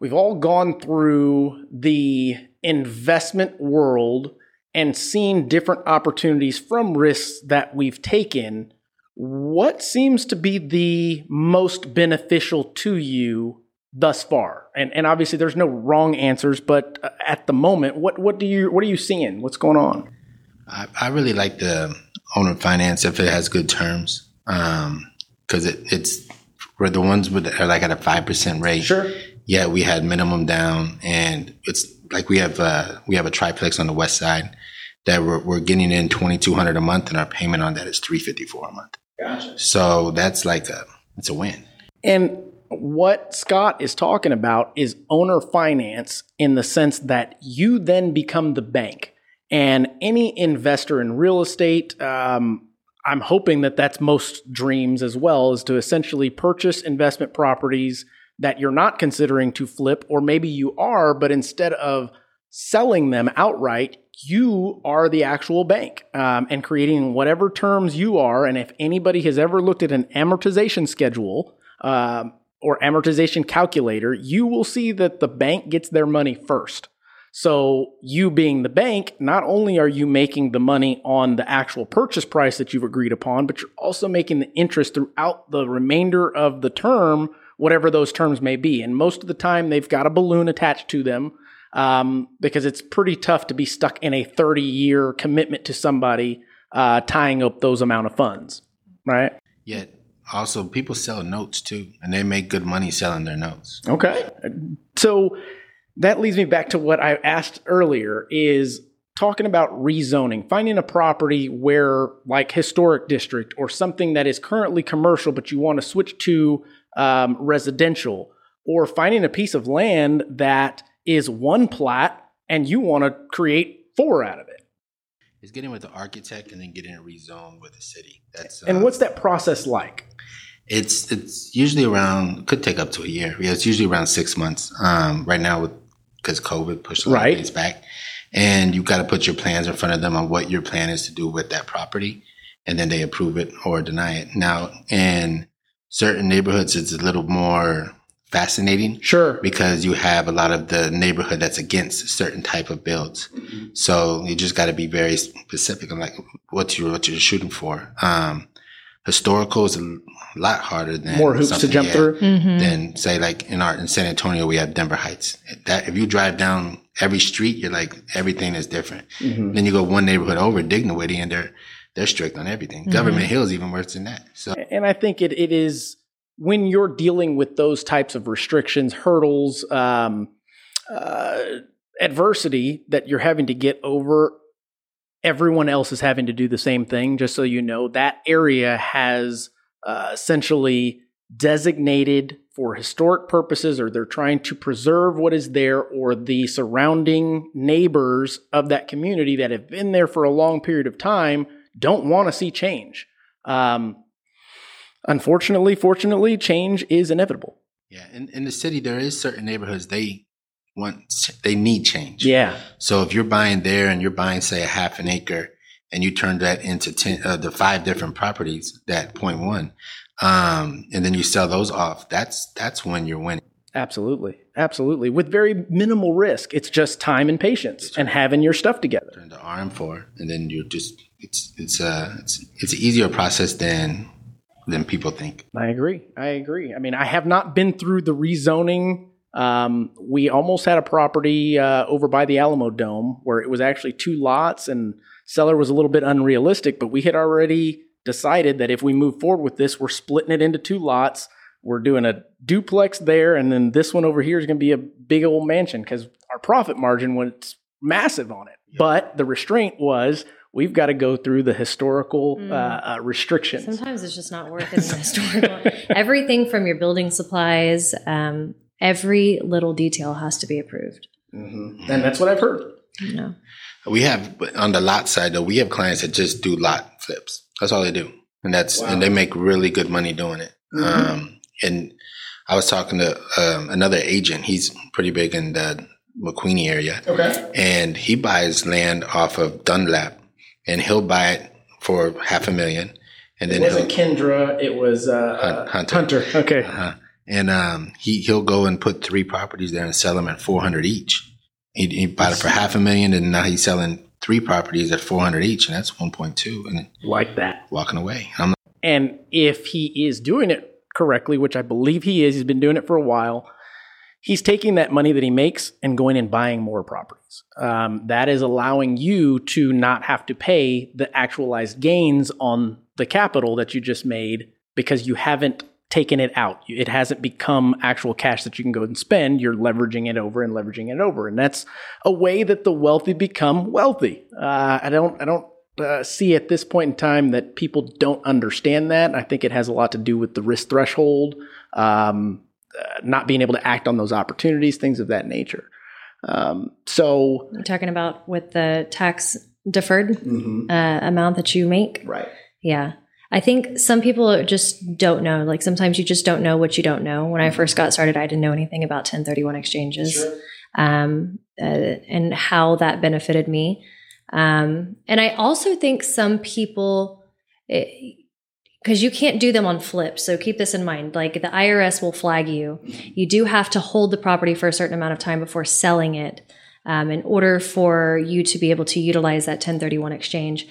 we've all gone through the investment world and seen different opportunities from risks that we've taken, what seems to be the most beneficial to you thus far? And and obviously, there's no wrong answers, but uh, at the moment, what what do you what are you seeing? What's going on? I, I really like the owner finance if it has good terms, Um because it, it's for the ones with are like at a five percent rate. Sure. Yeah, we had minimum down, and it's like we have uh, we have a triplex on the west side that we're, we're getting in twenty two hundred a month, and our payment on that is three fifty four a month. Gotcha. So that's like a it's a win. And what Scott is talking about is owner finance in the sense that you then become the bank. And any investor in real estate, um, I'm hoping that that's most dreams as well, is to essentially purchase investment properties that you're not considering to flip, or maybe you are, but instead of selling them outright, you are the actual bank um, and creating whatever terms you are. And if anybody has ever looked at an amortization schedule um, or amortization calculator, you will see that the bank gets their money first. So, you being the bank, not only are you making the money on the actual purchase price that you've agreed upon, but you're also making the interest throughout the remainder of the term, whatever those terms may be. And most of the time, they've got a balloon attached to them um, because it's pretty tough to be stuck in a 30 year commitment to somebody uh, tying up those amount of funds, right? Yet also people sell notes too, and they make good money selling their notes. Okay. So that leads me back to what I asked earlier is talking about rezoning, finding a property where like historic district or something that is currently commercial, but you want to switch to um, residential or finding a piece of land that is one plat and you want to create four out of it. It's getting with the architect and then getting it rezoned with the city. That's And uh, what's that process like? It's it's usually around could take up to a year. Yeah, it's usually around six months. Um, right now with because COVID pushed a lot Right. of things back, and you've got to put your plans in front of them on what your plan is to do with that property, and then they approve it or deny it. Now, in certain neighborhoods, it's a little more fascinating Sure. because you have a lot of the neighborhood that's against certain type of builds. So you just got to be very specific on like what you what you're shooting for. Um, historical is a lot harder than More hoops to something- jump yeah, through. Than say like in our in San Antonio we have Denver Heights. That if you drive down every street, you're like everything is different. Mm-hmm. Then you go one neighborhood over, Dignowity, and they're they're strict on everything. Government Hill is even worse than that. So And I think it, it is when you're dealing with those types of restrictions, hurdles, um, uh, adversity that you're having to get over, everyone else is having to do the same thing. Just so you know, that area has uh, essentially designated for historic purposes, or they're trying to preserve what is there, or the surrounding neighbors of that community that have been there for a long period of time don't want to see change. Um, unfortunately, fortunately, change is inevitable. yeah, in, in the city there is certain neighborhoods they want they need change. Yeah. So if you're buying there and you're buying, say, a half an acre, and you turn that into ten, uh, the five different properties, that point one, um, and then you sell those off, that's that's when you're winning. Absolutely. Absolutely. With very minimal risk. It's just time and patience and having your stuff together. Turn to RM four, and then you're just it's it's uh it's it's an easier process than than people think. I agree. I agree. I mean, I have not been through the rezoning. Um, we almost had a property uh, over by the Alamodome where it was actually two lots, and seller was a little bit unrealistic. But we had already decided that if we move forward with this, we're splitting it into two lots. We're doing a duplex there, and then this one over here is going to be a big old mansion because our profit margin was massive on it. But the restraint was we've got to go through the historical uh, uh, restrictions. Sometimes it's just not worth it in the historical. Everything from your building supplies, um, every little detail has to be approved. And that's what I've heard. No. We have on the lot side though, we have clients that just do lot flips. That's all they do, and that's Wow. and they make really good money doing it. Mhm. Um, and I was talking to um, another agent. He's pretty big in the McQueeney area, Okay. and he buys land off of Dunlap, and he'll buy it for half a million, and then It then wasn't he'll Kendra. It was uh, Hunter. Hunter. Okay. uh and um, he he'll go and put three properties there and sell them at four hundred each. He, he bought it for half a million, and now he's selling three properties at four hundred each, and that's one point two, and Like that. walking away. I'm And if he is doing it correctly, which I believe he is, he's been doing it for a while. He's taking that money that he makes and going and buying more properties. Um, that is allowing you to not have to pay the actualized gains on the capital that you just made because you haven't taken it out. It hasn't become actual cash that you can go and spend. You're leveraging it over and leveraging it over, and that's a way that the wealthy become wealthy. Uh, I don't. I don't uh, see at this point in time that people don't understand that. I think it has a lot to do with the risk threshold, um, uh, not being able to act on those opportunities, things of that nature. Um, so, You're talking about with the tax deferred mhm, uh, amount that you make. right. Yeah. I think some people just don't know. Like sometimes you just don't know what you don't know. When I first got started, I didn't know anything about 1031 exchanges um, uh, and how that benefited me. Um, and I also think some people, because you can't do them on flips. So keep this in mind. Like the IRS will flag you. You do have to hold the property for a certain amount of time before selling it um, in order for you to be able to utilize that 1031 exchange.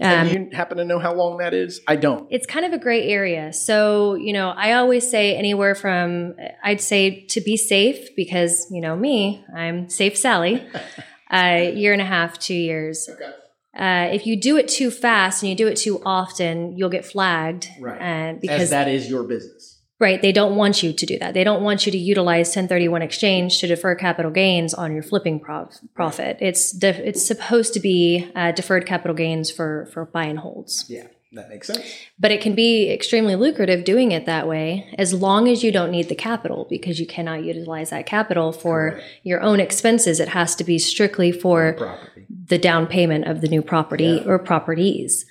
Um, and you happen to know how long that is? I don't. it's kind of a gray area. So, you know, I always say anywhere from, I'd say to be safe because, you know, me, I'm safe Sally, a year and a half, two years. Okay. Uh, if you do it too fast and you do it too often, you'll get flagged. Right. Uh, Because because, that is your business. Right, they don't want you to do that. They don't want you to utilize 1031 exchange to defer capital gains on your flipping prof- profit. It's def- it's supposed to be uh, deferred capital gains for, for buy and holds. Yeah, that makes sense. But it can be extremely lucrative doing it that way as long as you don't need the capital because you cannot utilize that capital for Correct. your own expenses. It has to be strictly for Property. the down payment of the new property or properties.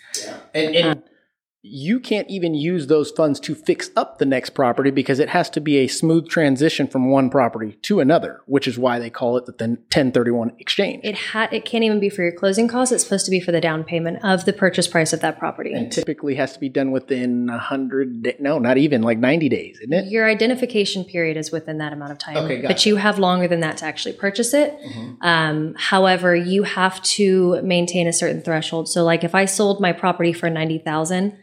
And, and you can't even use those funds to fix up the next property because it has to be a smooth transition from one property to another, which is why they call it the 1031 exchange. It ha- it can't even be for your closing costs. It's supposed to be for the down payment of the purchase price of that property. and typically has to be done within 100 da- no not even like 90 days isn't it Your identification period is within that amount of time, Okay, but you have longer than that to actually purchase it. Um, however, you have to maintain a certain threshold. So, like if I sold my property for ninety thousand,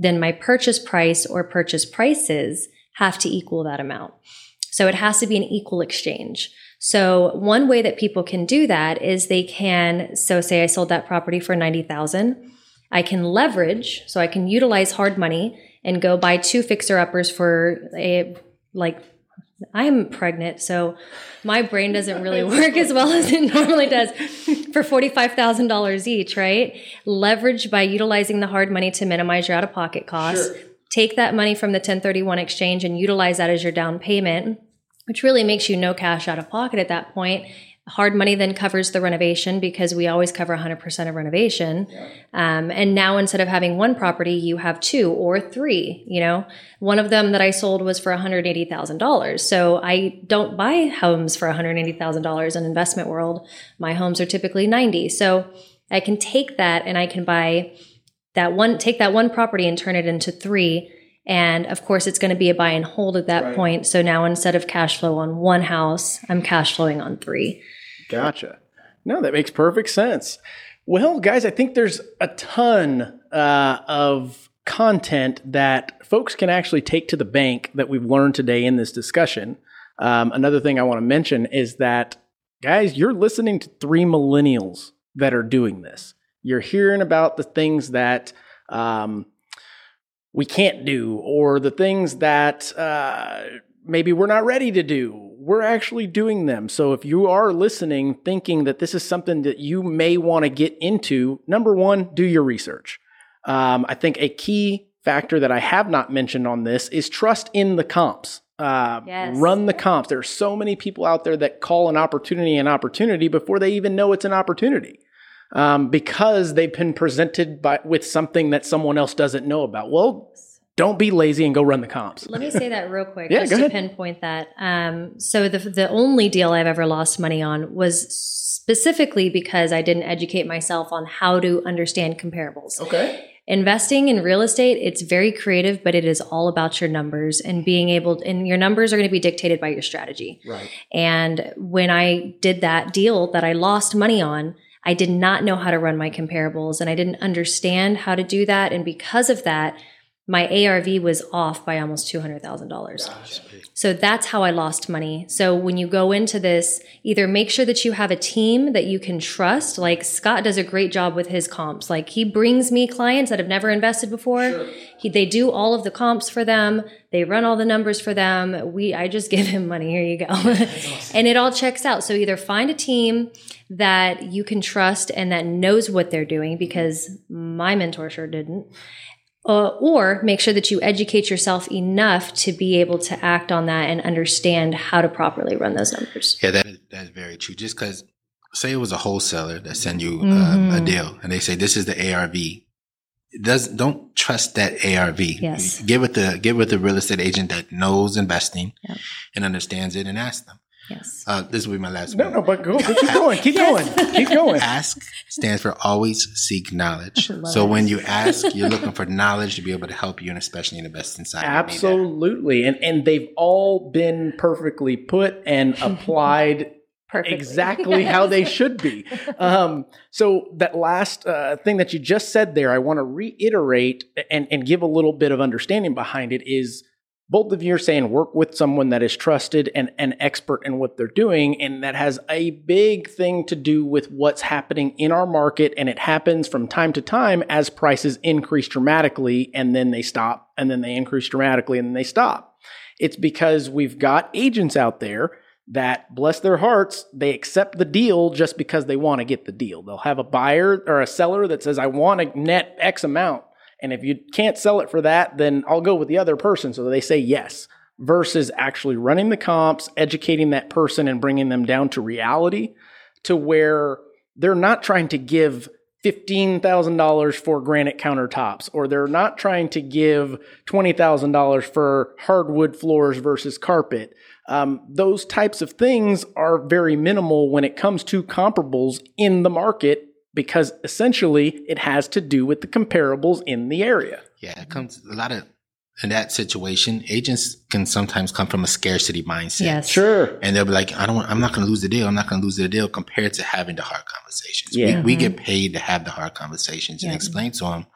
then my purchase price or purchase prices have to equal that amount. So it has to be an equal exchange. So one way that people can do that is they can. So say I sold that property for ninety thousand, I can leverage. So I can utilize hard money and go buy two fixer uppers for a like I'm pregnant, so my brain doesn't really work as well as it normally does for $45,000 each, right? Leverage by utilizing the hard money to minimize your out of pocket costs. Take that money from the 1031 exchange and utilize that as your down payment, which really makes you no cash out of pocket at that point. Hard money then covers the renovation because we always cover 100% of renovation. Um, and now instead of having one property, you have two or three. You know, one of them that I sold was for $180,000. So I don't buy homes for $180,000 in investment world. My homes are typically 90. So I can take that and I can buy that one, take that one property and turn it into three. And of course, it's going to be a buy and hold at that Right. point. So now instead of cash flow on one house, I'm cash flowing on three. Gotcha. No, that makes perfect sense. Well, guys, I think there's a ton uh, of content that folks can actually take to the bank that we've learned today in this discussion. Um, another thing I want to mention is that, guys, you're listening to three millennials that are doing this. You're hearing about the things that um, we can't do, or the things that uh, maybe we're not ready to do. We're actually doing them. So if you are listening, thinking that this is something that you may want to get into, number one, do your research. Um, I think a key factor that I have not mentioned on this is trust in the comps. Uh, Yes. Run the comps. There are so many people out there that call an opportunity an opportunity before they even know it's an opportunity um, because they've been presented by, with something that someone else doesn't know about. Well, don't be lazy and go run the comps. Let me say that real quick, Yeah, just to ahead. pinpoint that. Um, so the the only deal I've ever lost money on was specifically because I didn't educate myself on how to understand comparables. Okay. Investing in real estate, it's very creative, but it is all about your numbers and being able. And your numbers are going to be dictated by your strategy. Right. And when I did that deal that I lost money on, I did not know how to run my comparables and I didn't understand how to do that. And because of that, my ARV was off by almost $200,000. So that's how I lost money. So when you go into this, either make sure that you have a team that you can trust. Like Scott does a great job with his comps. Like he brings me clients that have never invested before. He, they do all of the comps for them. They run all the numbers for them. We, I just give him money. Here you go. and it all checks out. So either find a team that you can trust and that knows what they're doing because my mentor sure didn't. Uh, or make sure that you educate yourself enough to be able to act on that and understand how to properly run those numbers. Yeah, that is, that's very true. Just because, say it was a wholesaler that send you uh, Mhm. a deal, and they say this is the ARV. It does don't trust that ARV. Yes. Get with the get with the real estate agent that knows investing Yep. and understands it, and ask them. Yes. Uh, this will be my last No, one. no, but go. Keep going. Keep Yes. going. Keep going. Ask stands for always seek knowledge. So it. when you ask, you're looking for knowledge to be able to help you and especially in the best inside. Absolutely. And and they've all been perfectly put and applied Perfect. exactly how they should be. Um, so that last uh, thing that you just said there, I want to reiterate and, and give a little bit of understanding behind it is both of you are saying work with someone that is trusted and an expert in what they're doing. And that has a big thing to do with what's happening in our market. And it happens from time to time as prices increase dramatically and then they stop and then they increase dramatically and then they stop. It's because we've got agents out there that bless their hearts, they accept the deal just because they want to get the deal. They'll have a buyer or a seller that says, I want to net X amount. And if you can't sell it for that, then I'll go with the other person. So they say yes, versus actually running the comps, educating that person, and bringing them down to reality to where they're not trying to give $15,000 for granite countertops, or they're not trying to give $20,000 for hardwood floors versus carpet. Um, those types of things are very minimal when it comes to comparables in the market because essentially it has to do with the comparables in the area. Yeah, it comes a lot of in that situation. Agents can sometimes come from a scarcity mindset. Yes. Sure. And they'll be like, I don't want, I'm not going to lose the deal. I'm not going to lose the deal compared to having the hard conversations. Yeah. We, we get paid to have the hard conversations and explain to them,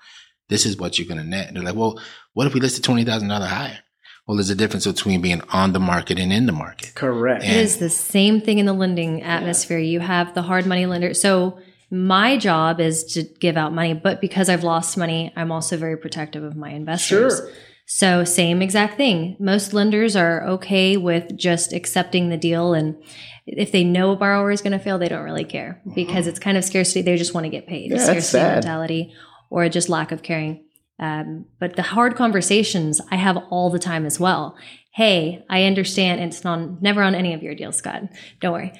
this is what you're going to net. And they're like, well, what if we list listed $20,000 higher? Well, there's a difference between being on the market and in the market. Correct. It is the same thing in the lending atmosphere. You have the hard money lender. So my job is to give out money, but because I've lost money, I'm also very protective of my investors. Sure. So same exact thing. Most lenders are okay with just accepting the deal and if they know a borrower is going to fail, they don't really care because it's kind of scarcity. They just want to get paid. Yeah, that's scarcity sad. mentality or just lack of caring. Um, but the hard conversations I have all the time as well. Hey, I understand it's not never on any of your deals, Scott. Don't worry.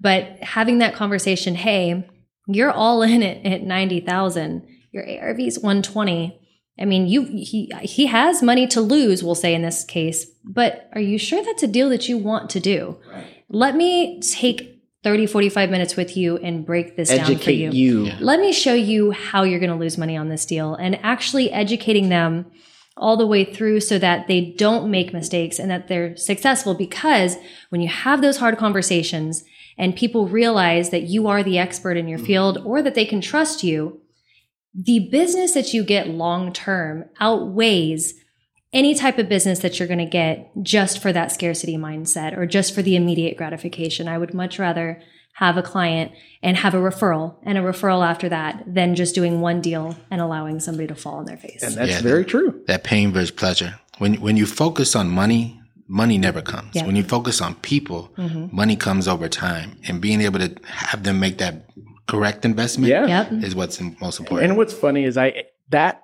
But having that conversation, hey, you're all in it at ninety thousand. Your ARV is one twenty. I mean, you he he has money to lose. We'll say in this case, but are you sure that's a deal that you want to do? Let me take 30, 45 minutes with you and break this down for Educate you you. let me show you how you're going to lose money on this deal and actually educating them all the way through so that they don't make mistakes and that they're successful because when you have those hard conversations and people realize that you are the expert in your mm-hmm. field or that they can trust you the business that you get long term outweighs any type of business that you're going to get just for that scarcity mindset or just for the immediate gratification. I would much rather have a client and have a referral and a referral after that than just doing one deal and allowing somebody to fall on their face. And that's Yeah, very true. That pain versus pleasure. When, when you focus on money, money never comes. Yeah. When you focus on people, money comes over time. And being able to have them make that correct investment Yeah. Yep. is what's most important. And what's funny is I that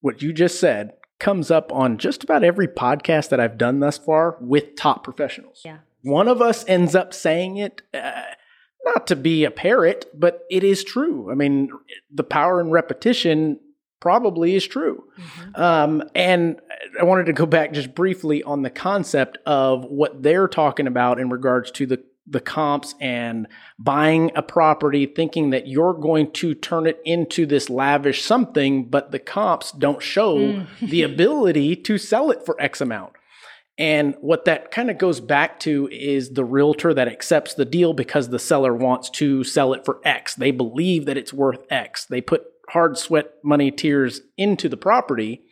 what you just said comes up on just about every podcast that I've done thus far with top professionals. Yeah. One of us ends up saying it, uh, not to be a parrot, but it is true. I mean, the power in repetition probably is true. Um, and I wanted to go back just briefly on the concept of what they're talking about in regards to the the comps and buying a property thinking that you're going to turn it into this lavish something, but the comps don't show the ability to sell it for X amount. And what that kind of goes back to is the realtor that accepts the deal because the seller wants to sell it for X. They believe that it's worth X. They put hard sweat money tears into the property.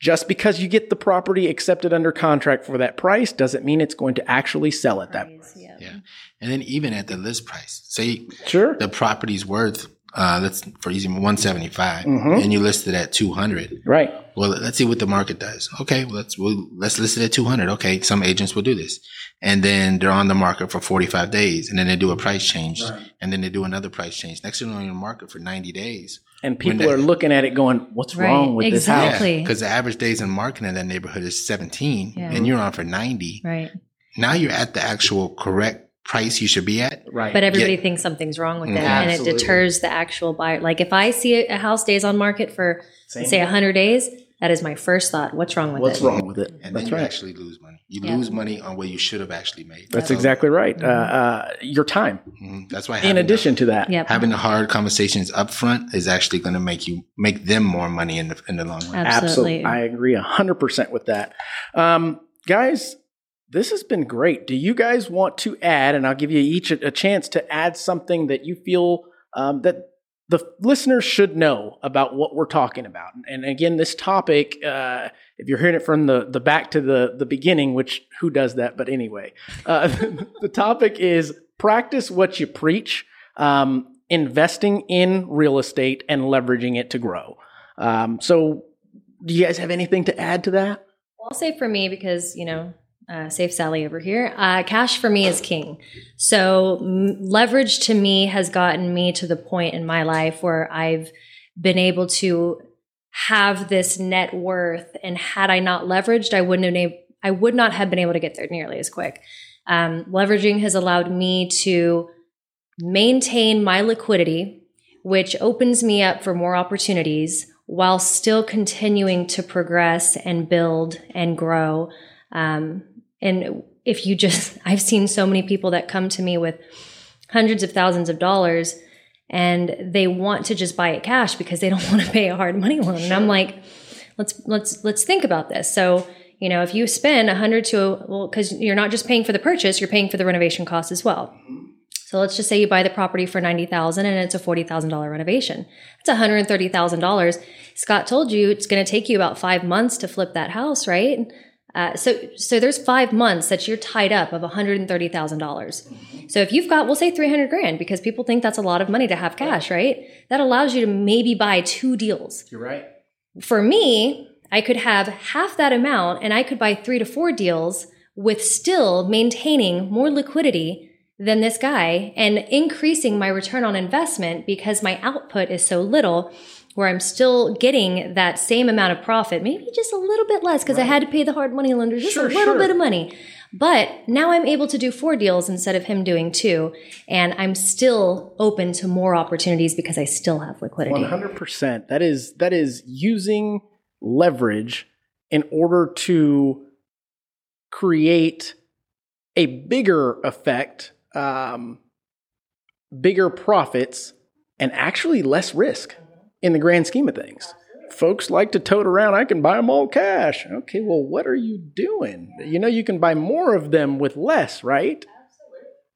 Just because you get the property accepted under contract for that price doesn't mean it's going to actually sell at that price. Yeah. Yeah. And then even at the list price, say Sure. the property's worth, uh, let's for easy 175 Mhm. and you list it at 200. Right. Well, let's see what the market does. Okay. Well, let's, we'll, let's list it at 200. Okay. Some agents will do this. And then they're on the market for 45 days and then they do a price change and then they do another price change. Next thing they're on the market for 90 days. And people the- are looking at it going, what's Right. wrong with this house? Exactly. Because the average days in market in that neighborhood is 17 Yeah. and you're on for 90. Right. Now you're at the actual correct price you should be at. Right. But everybody thinks something's wrong with it, Mhm. and it deters the actual buyer. Like if I see a house stays on market for Same say here. 100 days, that is my first thought. What's wrong with what's it? What's wrong with it? And then That's you right. actually lose money. You Yeah. lose money on what you should have actually made. That's So, exactly right. Uh, uh, your time. mhm, That's why In having addition to that, Mm-hmm. Yep. having the hard conversations up front is actually going to make you make them more money in the in the long run. Absolutely. I agree 100% with that. Um, guys, this has been great. Do you guys want to add, and I'll give you each a, a chance to add something that you feel um, that the listeners should know about what we're talking about? And again, this topic, uh, if you're hearing it from the, the back to the, the beginning, which who does that? But anyway, uh, the topic is practice what you preach, um, investing in real estate and leveraging it to grow. Um, so, do you guys have anything to add to that? Well, I'll say for me because you know, uh, safe Sally over here. Uh, cash for me is king. So m- leverage to me has gotten me to the point in my life where I've been able to have this net worth, and had I not leveraged, I wouldn't have. I would not have been able to get there nearly as quick. Um, leveraging has allowed me to maintain my liquidity, which opens me up for more opportunities while still continuing to progress and build and grow. Um, and if you just, I've seen so many people that come to me with hundreds of thousands of dollars and they want to just buy it cash because they don't want to pay a hard money loan. And I'm like, let's let's let's think about this. So you know, if you spend a hundred to well, because you're not just paying for the purchase, you're paying for the renovation costs as well. So let's just say you buy the property for ninety thousand and it's a forty thousand dollar renovation. It's one hundred thirty thousand dollars. Scott told you it's going to take you about five months to flip that house, right? Uh, so so there's five months that you're tied up of one hundred and thirty thousand dollars. So if you've got, we'll say three hundred grand because people think that's a lot of money to have cash, right? That allows you to maybe buy two deals You're right. for me, I could have half that amount and I could buy three to four deals with still maintaining more liquidity than this guy and increasing my return on investment because my output is so little where I'm still getting that same amount of profit, maybe just a little bit less because I had to pay the hard money lender just Sure, a little sure. bit of money. But now I'm able to do four deals instead of him doing two. And I'm still open to more opportunities because I still have liquidity. One hundred percent. That is that is using leverage in order to create a bigger effect, um, bigger profits, and actually less risk in the grand scheme of things. Folks like to tote around, I can buy them all cash. Okay, well, what are you doing? You know, you can buy more of them with less, right?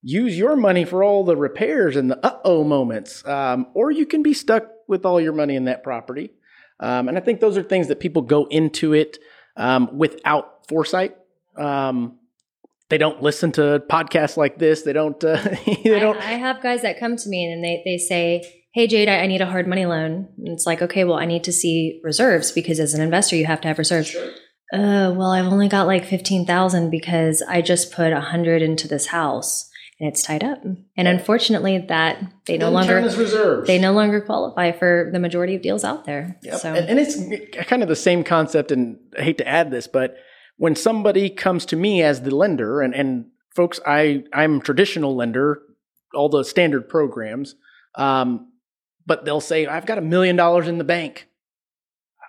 use your money for all the repairs and the uh oh moments, um, or you can be stuck with all your money in that property. Um, and I think those are things that people go into it um, without foresight. Um, they don't listen to podcasts like this. They don't. Uh, they don't. I, I have guys that come to me and they, they say, Hey, Jade, I, need a hard money loan. And it's like, okay, well, I need to see reserves because as an investor, you have to have reserves. Uh, well, I've only got like 15,000 because I just put a hundred into this house. and it's tied up. And unfortunately, that they no longer reserves. they no longer qualify for the majority of deals out there. Yep. So And, and it's kind of the same concept. And I hate to add this, but when somebody comes to me as the lender, and, and folks, I I'm a traditional lender, all the standard programs, um, but they'll say I've got a million dollars in the bank.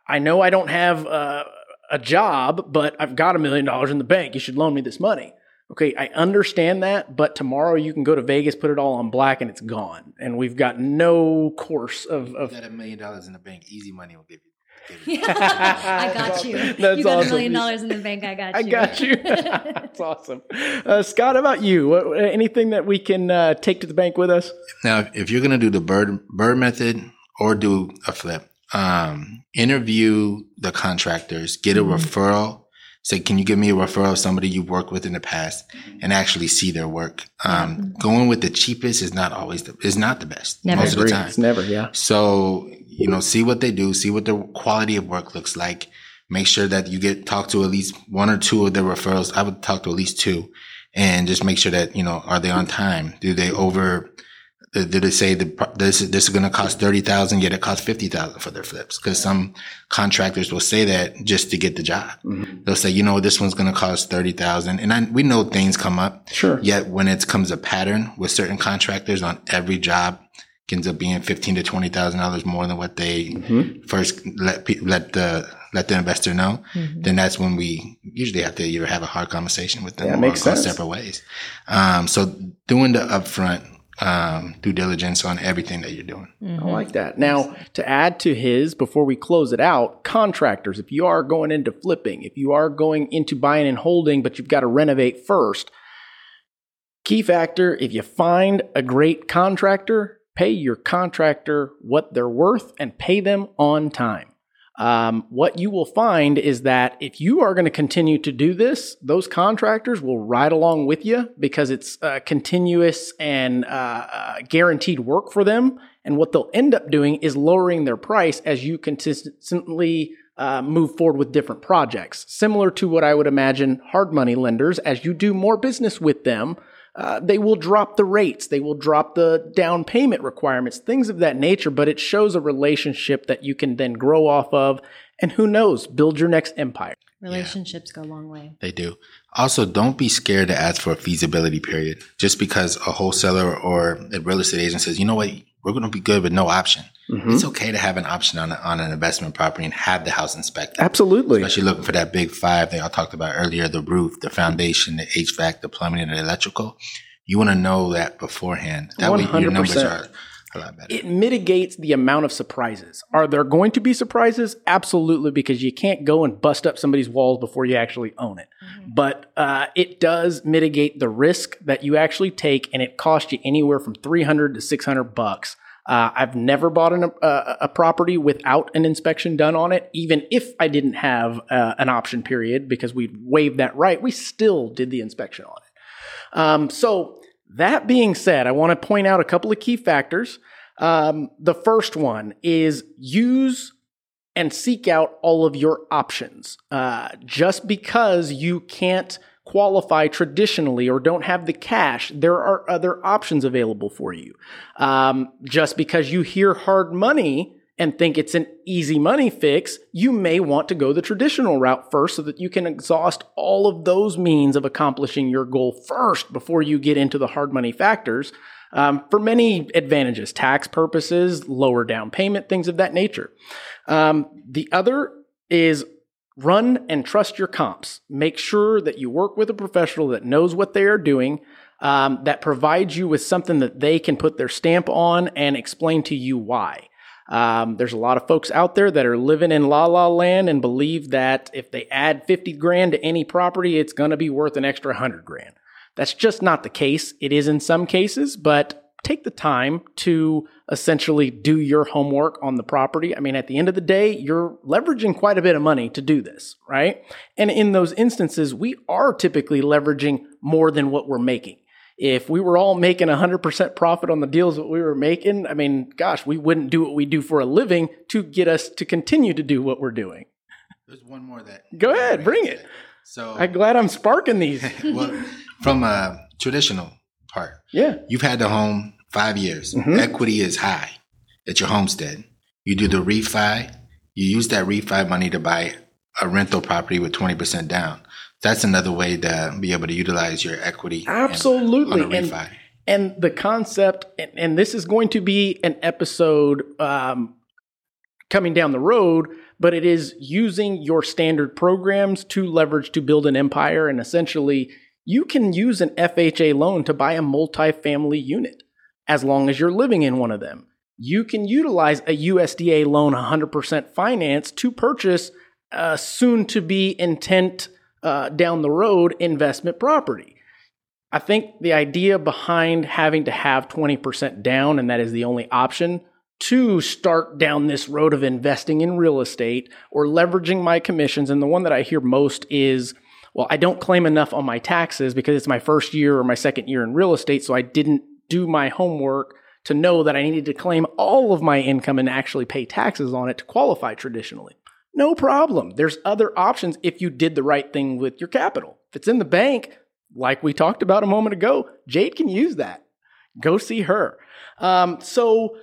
I know I don't have uh, a job, but I've got a million dollars in the bank. You should loan me this money. Okay, I understand that, but tomorrow you can go to Vegas, put it all on black, and it's gone. And we've got no course of, of got a million dollars in the bank, easy money will give you. Give you. I got you. That's you got awesome. a million dollars in the bank. I got you. I got you. That's awesome. Uh, Scott, how about you? What, anything that we can uh, take to the bank with us? Now, if you're gonna do the BRRRR BRRRR method or do a flip, um, interview the contractors, get a Mm-hmm. referral. Say, can you give me a referral of somebody you've worked with in the past and actually see their work? Um, going with the cheapest is not always the, is not the best Never. most of the time. It's never, yeah. So, you know, see what they do, see what the quality of work looks like. Make sure that you get talk to at least one or two of the referrals. I would talk to at least two and just make sure that, you know, are they on time? Do they over, uh, did they say the, this, is- this is going to cost 30,000 yet it costs 50,000 for their flips? Cause some contractors will say that just to get the job. Mm-hmm. They'll say, you know, this one's going to cost 30,000. And I, we know things come up. Sure. Yet when it comes a pattern with certain contractors on every job, ends up being fifteen to twenty thousand dollars more than what they Mm-hmm. first let let the let the investor know. Then that's when we usually have to either have a hard conversation with them Yeah, or makes go sense. separate ways. Um, so doing the upfront um, due diligence on everything that you're doing. I like that. Now, to add to his, before we close it out, contractors, if you are going into flipping, if you are going into buying and holding, but you've got to renovate first, key factor if you find a great contractor, pay your contractor what they're worth and pay them on time. Um, what you will find is that if you are going to continue to do this, those contractors will ride along with you because it's uh, continuous and uh, uh, guaranteed work for them. And what they'll end up doing is lowering their price as you consistently uh, move forward with different projects. Similar to what I would imagine hard money lenders, as you do more business with them, uh, they will drop the rates, they will drop the down payment requirements, things of that nature. But it shows a relationship that you can then grow off of, and who knows, build your next empire. Relationships go a long way. They do. Also, don't be scared to ask for a feasibility period. Just because a wholesaler or a real estate agent says, you know what, we're going to be good with no option. It's okay to have an option on, a, on an investment property and have the house inspected. Absolutely. Especially looking for that big five that I talked about earlier, the roof, the foundation, the HVAC, the plumbing, and the electrical. You want to know that beforehand. That way your numbers 100%. are a lot better. it mitigates the amount of surprises. Are there going to be surprises? Absolutely, because you can't go and bust up somebody's walls before you actually own it. But uh, it does mitigate the risk that you actually take, and it costs you anywhere from three hundred to six hundred bucks. Uh, I've never bought an, uh, a property without an inspection done on it, even if I didn't have uh, an option period because we waived that right. We still did the inspection on it. Um, so that being said, I want to point out a couple of key factors. Um, the first one is use and seek out all of your options. Uh, just because you can't qualify traditionally or don't have the cash, there are other options available for you. Um, just because you hear hard money and think it's an easy money fix, you may want to go the traditional route first so that you can exhaust all of those means of accomplishing your goal first before you get into the hard money factors. Um, for many advantages, tax purposes, lower down payment, things of that nature. Um, the other is run and trust your comps. Make sure that you work with a professional that knows what they are doing, um, that provides you with something that they can put their stamp on and explain to you why. Um, there's a lot of folks out there that are living in la la land and believe that if they add 50 grand to any property, it's going to be worth an extra 100 grand. That's just not the case. It is in some cases, but take the time to essentially do your homework on the property. I mean, at the end of the day, you're leveraging quite a bit of money to do this, right? And in those instances, we are typically leveraging more than what we're making. If we were all making 100% profit on the deals that we were making, I mean, gosh, we wouldn't do what we do for a living to get us to continue to do what we're doing. There's one more that. Go ahead, bring it. So I'm glad I'm sparking these. well, from a traditional part. Yeah. You've had the home five years. Mhm. Equity is high at your homestead. You do the refi. You use that refi money to buy a rental property with 20% down. That's another way to be able to utilize your equity and- Absolutely. on a And- and the concept and, and this is going to be an episode um, coming down the road but it is using your standard programs to leverage to build an empire. And essentially you can use an FHA loan to buy a multifamily unit as long as you're living in one of them. You can utilize a USDA loan 100% finance to purchase a soon to be intent uh, down the road investment property I think the idea behind having to have 20% down, and that is the only option to start down this road of investing in real estate or leveraging my commissions. And the one that I hear most is, well, I don't claim enough on my taxes because it's my first year or my second year in real estate. So I didn't do my homework to know that I needed to claim all of my income and actually pay taxes on it to qualify traditionally. No problem. There's other options if you did the right thing with your capital. If it's in the bank, like we talked about a moment ago, Jade can use that. Go see her. Um, so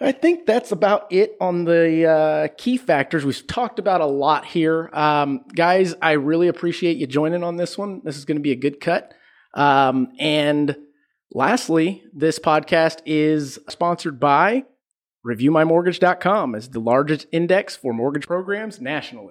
I think that's about it on the uh, key factors. We've talked about a lot here. Um, guys, I really appreciate you joining on this one. This is going to be a good cut. Um, and lastly, this podcast is sponsored by ReviewMyMortgage.com is the largest index for mortgage programs nationally.